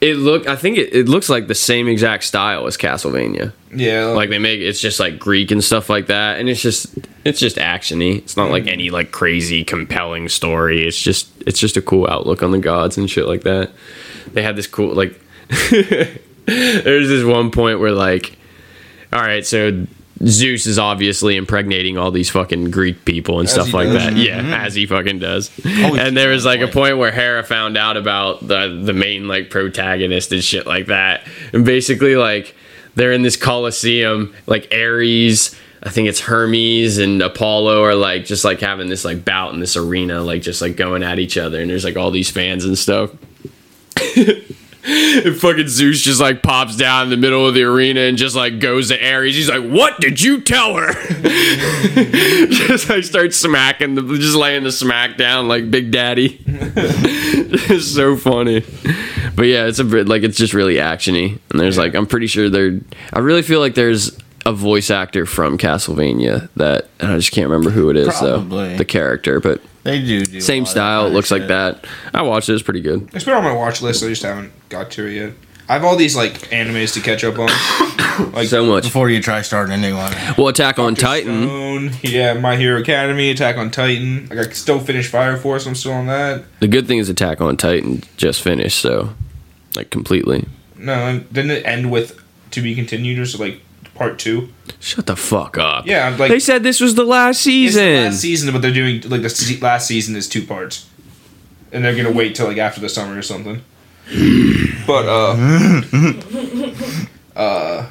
It look. I think it, it looks like the same exact style as Castlevania. yeah, Like they make it's just like Greek and stuff like that, and it's just it's just actiony. It's not like mm. any like crazy compelling story. It's just it's just a cool outlook on the gods and shit like that. They had this cool like. there's this one point where like, all right, so Zeus is obviously impregnating all these fucking Greek people and As stuff like does. that. Mm-hmm. Yeah, as he fucking does. Always and there was like a point. point where Hera found out about the the main like protagonist and shit like that, and basically like they're in this coliseum, like Ares. I think it's Hermes and Apollo are like just like having this like bout in this arena, like just like going at each other, and there's like all these fans and stuff. And fucking Zeus just like pops down in the middle of the arena and just like goes to Ares. He's like, "What did you tell her?" just like starts smacking, the, just laying the smack down like Big Daddy. it's so funny, but yeah, it's a bit like it's just really actiony. And there's like, I'm pretty sure there. I really feel like there's a voice actor from Castlevania that and I just can't remember who it is Probably. though. The character, but They do do same style. It other looks like that. I watched it. It's pretty good. it's been on my watch list. I just haven't got to it yet. I have all these like animes to catch up on. Like So much. Before you try starting a new one. Well, Attack on Titan. Stone, yeah, My Hero Academy, Attack on Titan. Like I still finished Fire Force. I'm still on that. The good thing is Attack on Titan just finished, so like completely. No, didn't it end with to be continued or so like part two? Shut the fuck up. Yeah, I'm like they said this was the last it's season. the last season, but they're doing like the se- last season is two parts, and they're gonna wait till like after the summer or something. But uh, uh,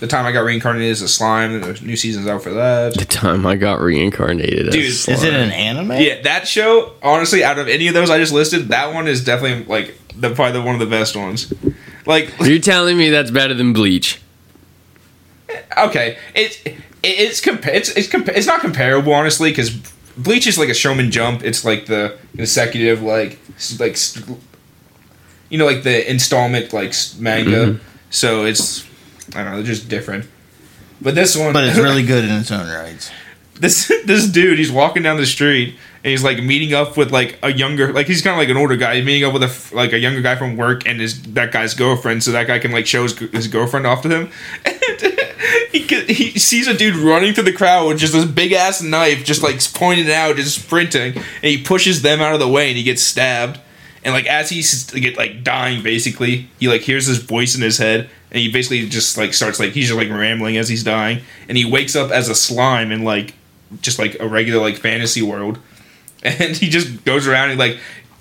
the time I got reincarnated as a slime, and the new season's out for that. the time I got reincarnated. as Dude, slime. Is it an anime? Yeah, that show, honestly, out of any of those I just listed, that one is definitely like the probably the, one of the best ones. Like, You're telling me that's better than Bleach? Okay, it's it, it's compa- it's it's, compa- it's not comparable honestly because Bleach is like a Shonen Jump. It's like the consecutive like like you know like the installment like manga. Mm-hmm. So it's I don't know, they're just different. But this one, But it's really good in its own rights. this this dude he's walking down the street and he's like meeting up with like a younger like he's kind of like an older guy he's meeting up with a like a younger guy from work and his that guy's girlfriend so that guy can like show his, his girlfriend off to him and he he sees a dude running through the crowd with just this big ass knife just like pointed out just sprinting and he pushes them out of the way and he gets stabbed. And like as he's like dying basically he like hears this voice in his head and he basically just like starts like he's just like rambling as he's dying. And he wakes up as a slime in like just like a regular like fantasy world. And he just goes around and like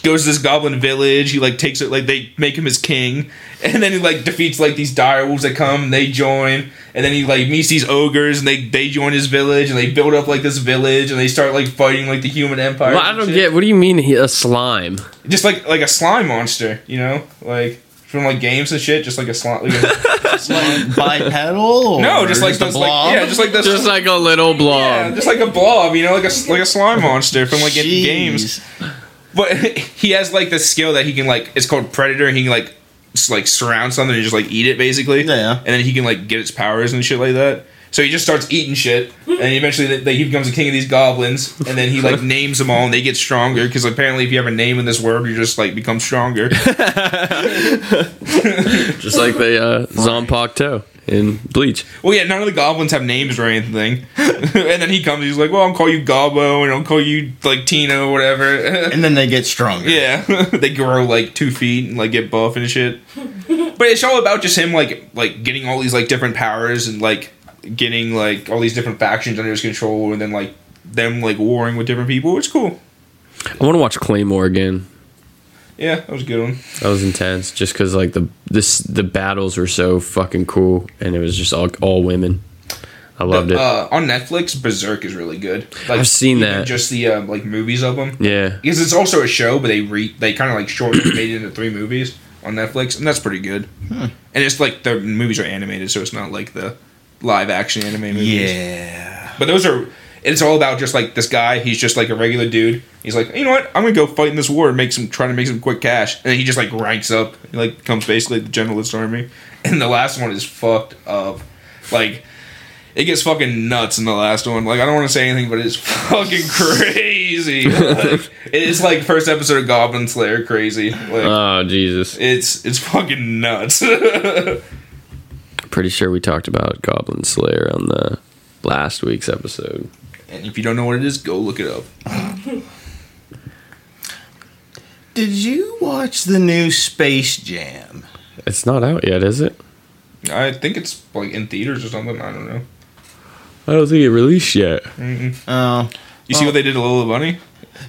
goes to this goblin village he like takes it like they make him his king and then he like defeats like these dire wolves that come and they join and then he like meets these ogres and they they join his village and they build up like this village and they start like fighting like the human empire Well, I don't shit. get. What do you mean he, a slime? just like like a slime monster you know like from like games and shit just like a slime like a, Bipedal? Or no just like a those like blob? yeah just like this Just like a little blob, yeah, blob. just like a blob, you know, like a like a slime monster from like Jeez. games. But he has like the skill that he can like it's called predator. He can like s- like surround something and just like eat it basically. Yeah. And then he can like get its powers and shit like that. So he just starts eating shit, and eventually they, they, he becomes the king of these goblins. And then he like names them all, and they get stronger because apparently if you have a name in this world, you just like become stronger. Just like the uh, Zanpakuto in Bleach. Well, yeah, none of the goblins have names or anything. and then he comes, he's like, "Well, I'll call you Gobbo, and I'll call you like Tino, or whatever." And then they get stronger. Yeah, they grow like two feet and like get buff and shit. But it's all about just him like like getting all these like different powers and like getting like all these different factions under his control and then like them like warring with different people. It's cool. I want to watch Claymore again. Yeah, that was a good one. That was intense, just because like the this the battles were so fucking cool, and it was just all all women. I loved it. Uh, on Netflix, Berserk is really good. Like, I've seen that. Just the uh, like movies of them. yeah, Because it's also a show, but they re they kind of like shortened made it into three movies on Netflix, and that's pretty good. And it's like the movies are animated, so it's not like the live action anime movies. Yeah. But those are. It's all about just like this guy. He's just like a regular dude. He's like, you know what? I'm gonna go fight in this war and make some, try to make some quick cash. And he just like ranks up. He like becomes basically the generalist army. And the last one is fucked up. Like, it gets fucking nuts in the last one. Like, I don't want to say anything, but it's fucking crazy. Like, it is like first episode of Goblin Slayer crazy. Like, oh Jesus! it's it's fucking nuts. Pretty sure we talked about Goblin Slayer on the last week's episode. and if you don't know what it is, go look it up. Did you watch the new Space Jam? It's not out yet, is it? I think it's like in theaters or something. I don't know. I don't think it released yet. Oh. You see what oh. they did to Lola Bunny?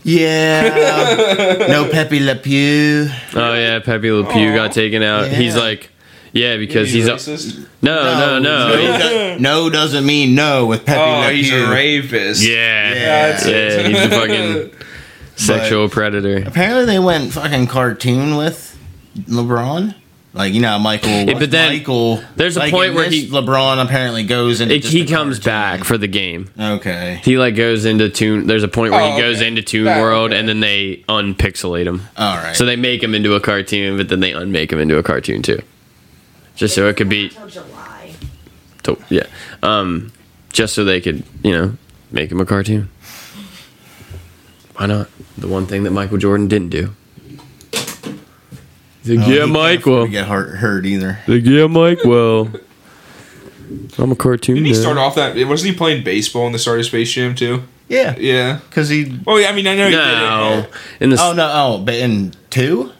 Yeah. no Pepe Le Pew. Oh yeah, Pepe Le Pew Aw. got taken out. He's like, yeah, because he's, a, racist. no, no, no. he's- do- no doesn't mean no with Pepe Oh, Le he's Pew. a rapist. yeah, Yeah. Yeah, he's a fucking sexual predator. Apparently they went fucking cartoon with LeBron. Like you know, how Michael. but then Michael. there's a like, point where this, he- LeBron apparently goes into. It, just he the comes cartoon. back for the game. Okay. He like goes into Toon. There's a point where Oh, he goes okay. into Toon That- World, okay. and then they unpixelate him. All right. So they make him into a cartoon, but then they unmake him into a cartoon too, just so it could be. Until July. To, yeah, um, just so they could you know make him a cartoon. Why not? The one thing that Michael Jordan didn't do. He's like, Oh, he yeah, can't Mike. Well, get hurt, hurt either. like, yeah, Mike. Well, I'm a cartoon. Didn't he man. start off that? Wasn't he playing baseball in the start of Space Jam too? Yeah, Yeah. because he. Well, yeah, I mean, I know he No, did it. in the Oh no! Oh, but in two.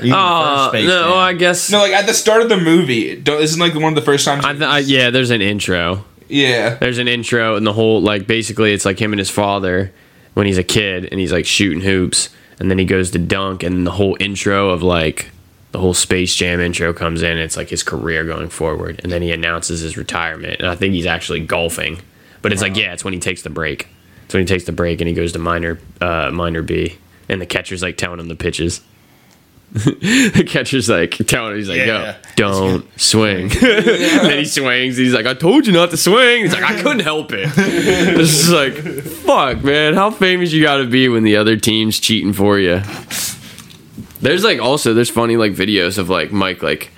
Or you mean the Oh, first Space no, Jam? I guess. No, like at the start of the movie. Don't, isn't like one of the first times. I, th- I, yeah, there's an intro. yeah. There's an intro, and the whole like basically it's like him and his father when he's a kid, and he's like shooting hoops, and then he goes to dunk, and the whole intro of like the whole Space Jam intro comes in. And it's like his career going forward, and then he announces his retirement, and I think he's actually golfing, but it's like yeah, it's when he takes the break. It's when he takes the break and he goes to minor uh, minor B, and the catcher's like telling him the pitches. the catcher's like telling him, he's like, Yeah. yo, don't swing. and then he swings. He's like, I told you not to swing. He's like, I couldn't help it. This is like, fuck, man. How famous you got to be when the other team's cheating for you? There's like also there's funny like videos of like Mike like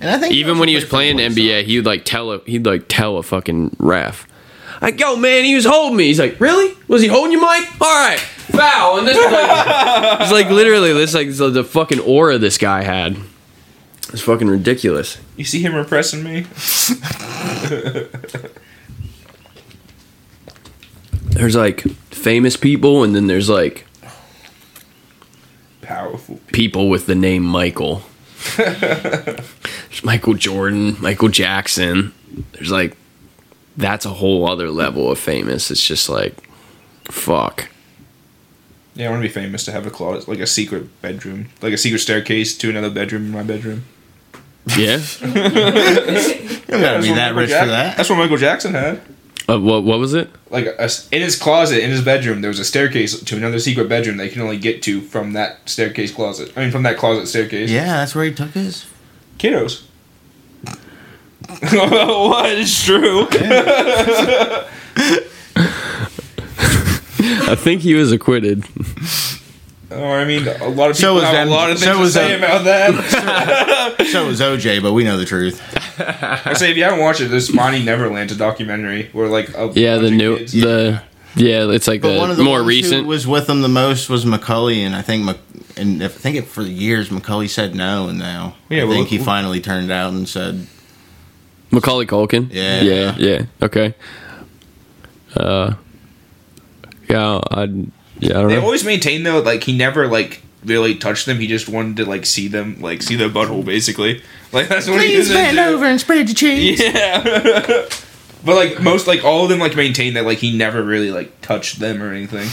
And I think even when he was playing NBA he would like tell a he'd like tell a fucking ref like yo man he was holding me he's like really was he holding you Mike all right foul and this is like it's like literally this like the, the fucking aura this guy had it's fucking ridiculous You see him repressing me? there's like famous people and then there's like Powerful. people with the name Michael. There's Michael Jordan, Michael Jackson. There's like that's a whole other level of famous. It's just like fuck. Yeah, I want to be famous to have a closet, like a secret bedroom, like a secret staircase to another bedroom in my bedroom. Yeah. You gotta be that Michael rich Jack- for that. That's what Michael Jackson had. Uh, what what was it? Like a, in his closet, in his bedroom, there was a staircase to another secret bedroom they can only get to from that staircase closet. I mean, from that closet staircase. Yeah, that's where he took his. Kiddos. what is true? I think he was acquitted. Oh, I mean, a lot of So people was have them- a lot of so things to was say them- about that. So was OJ, but we know the truth. I say if you haven't watched it, this Finding Neverland's a documentary where like a Yeah, bunch the of new kids- the yeah, it's like But the, one of the more ones recent. who was with him the most was Macaulay, and I think Mc, and I think it for years Macaulay said no, and now Yeah, I well, think he well- finally turned out and said Macaulay Culkin. Yeah. Yeah. Yeah. Okay. Uh. Yeah. I. Yeah. I don't They know. always maintain though, like he never like really touched them. He just wanted to like see them, like see their butthole, basically. Like that's what he was over and spread your cheeks. Yeah. but like most, like all of them, like maintain that like he never really like touched them or anything.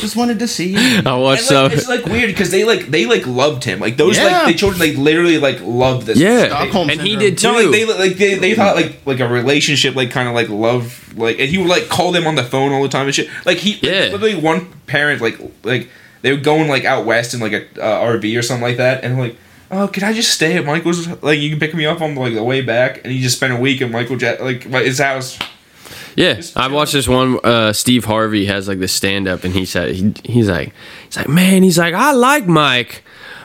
Just wanted to see you. I watched And, like, some. it's like weird because they like they like loved him. Like those Yeah. like the children like literally like loved this. Yeah, Stockholm and he syndrome. did too. No, like they like they, they thought like like a relationship like kind of like love like and he would like call them on the phone all the time and shit. Like he like, Yeah. literally one parent like like they were going like out west in like a uh, RV or something like that and like oh can I just stay at Michael's like you can pick me up on like the way back and he just spent a week at Michael Jack like at his house. Yeah, I watched this one. Uh, Steve Harvey has like this stand up, and he said he, he's like he's like man, he's like I like Mike,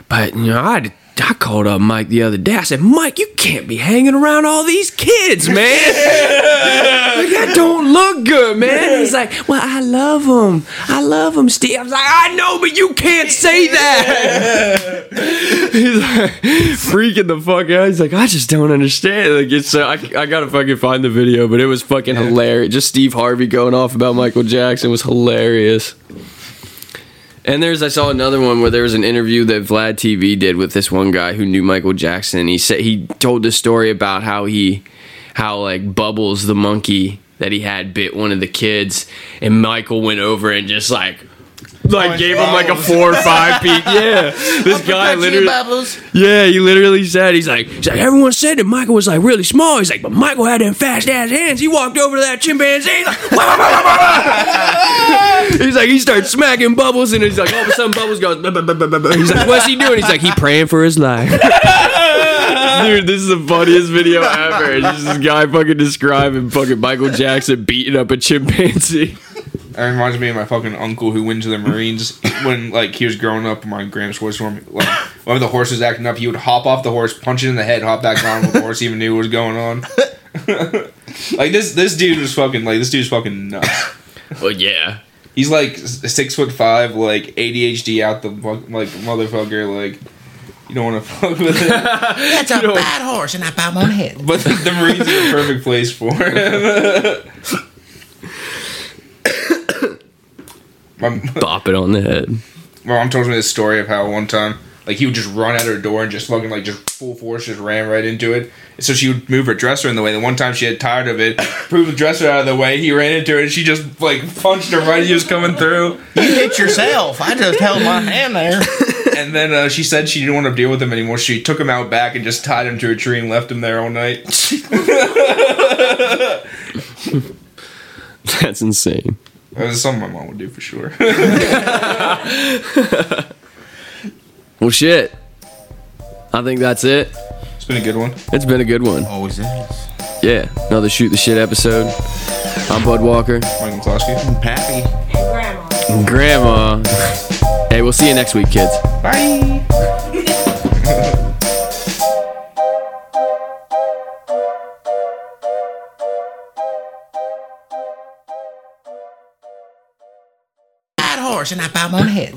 but you know I I called up Mike the other day. I said Mike, you can't be hanging around all these kids, man. like that don't look good, man. He's like, well, I love them. I love them, Steve. I was like, I know, but you can't say that. He's like freaking the fuck out. He's like, I just don't understand. Like it's so I, I gotta fucking find the video, but it was fucking hilarious. Just Steve Harvey going off about Michael Jackson was hilarious. And there's I saw another one where there was an interview that Vlad TV did with this one guy who knew Michael Jackson. He said he told the story about how he how like Bubbles the monkey that he had bit one of the kids and Michael went over and just like like gave him like a four or five feet. Yeah, this guy literally. Yeah, he literally said he's like, he's like everyone said that Michael was like really small. He's like, but Michael had them fast ass hands. He walked over to that chimpanzee. He's like, "Wah, wah, wah, wah, wah." he's like, he starts smacking bubbles, and he's like, all of a sudden bubbles goes. "Bah, bah, bah, bah, bah, bah." He's like, what's he doing? He's like, he praying for his life. Dude, this is the funniest video ever. It's just this guy fucking describing fucking Michael Jackson beating up a chimpanzee. That reminds me of my fucking uncle who went to the Marines when like he was growing up. My Gramps horse for him. Like whenever the horse was acting up, he would hop off the horse, punch it in the head, hop back on. Before the horse even knew what was going on. like this, this dude was fucking like this dude's fucking nuts. Well, yeah. He's like s- six foot five, like ADHD out the fuck, like motherfucker. Like you don't want to fuck with it. That's a bad horse, and I bow my head. But like, the Marines are the perfect place for him. my, Bop it on the head. my mom told me this story of how one time like he would just run out her door and just fucking like just full force just ran right into it. And so she would move her dresser in the way. The one time she had tired of it, moved the dresser out of the way. He ran into it and she just like punched her right as he was coming through. You hit yourself. I just held my hand there. And then uh, she said she didn't want to deal with him anymore. She took him out back and just tied him to a tree and left him there all night. That's insane. That was something my mom would do for sure. Well, shit. I think that's it. It's been a good one. It's been a good one. Always is. Yeah, another shoot the shit episode. I'm Bud Walker. Mike McCloskey. Pappy. And grandma. Grandma. Hey, we'll see you next week, kids. Bye. And I bow my head.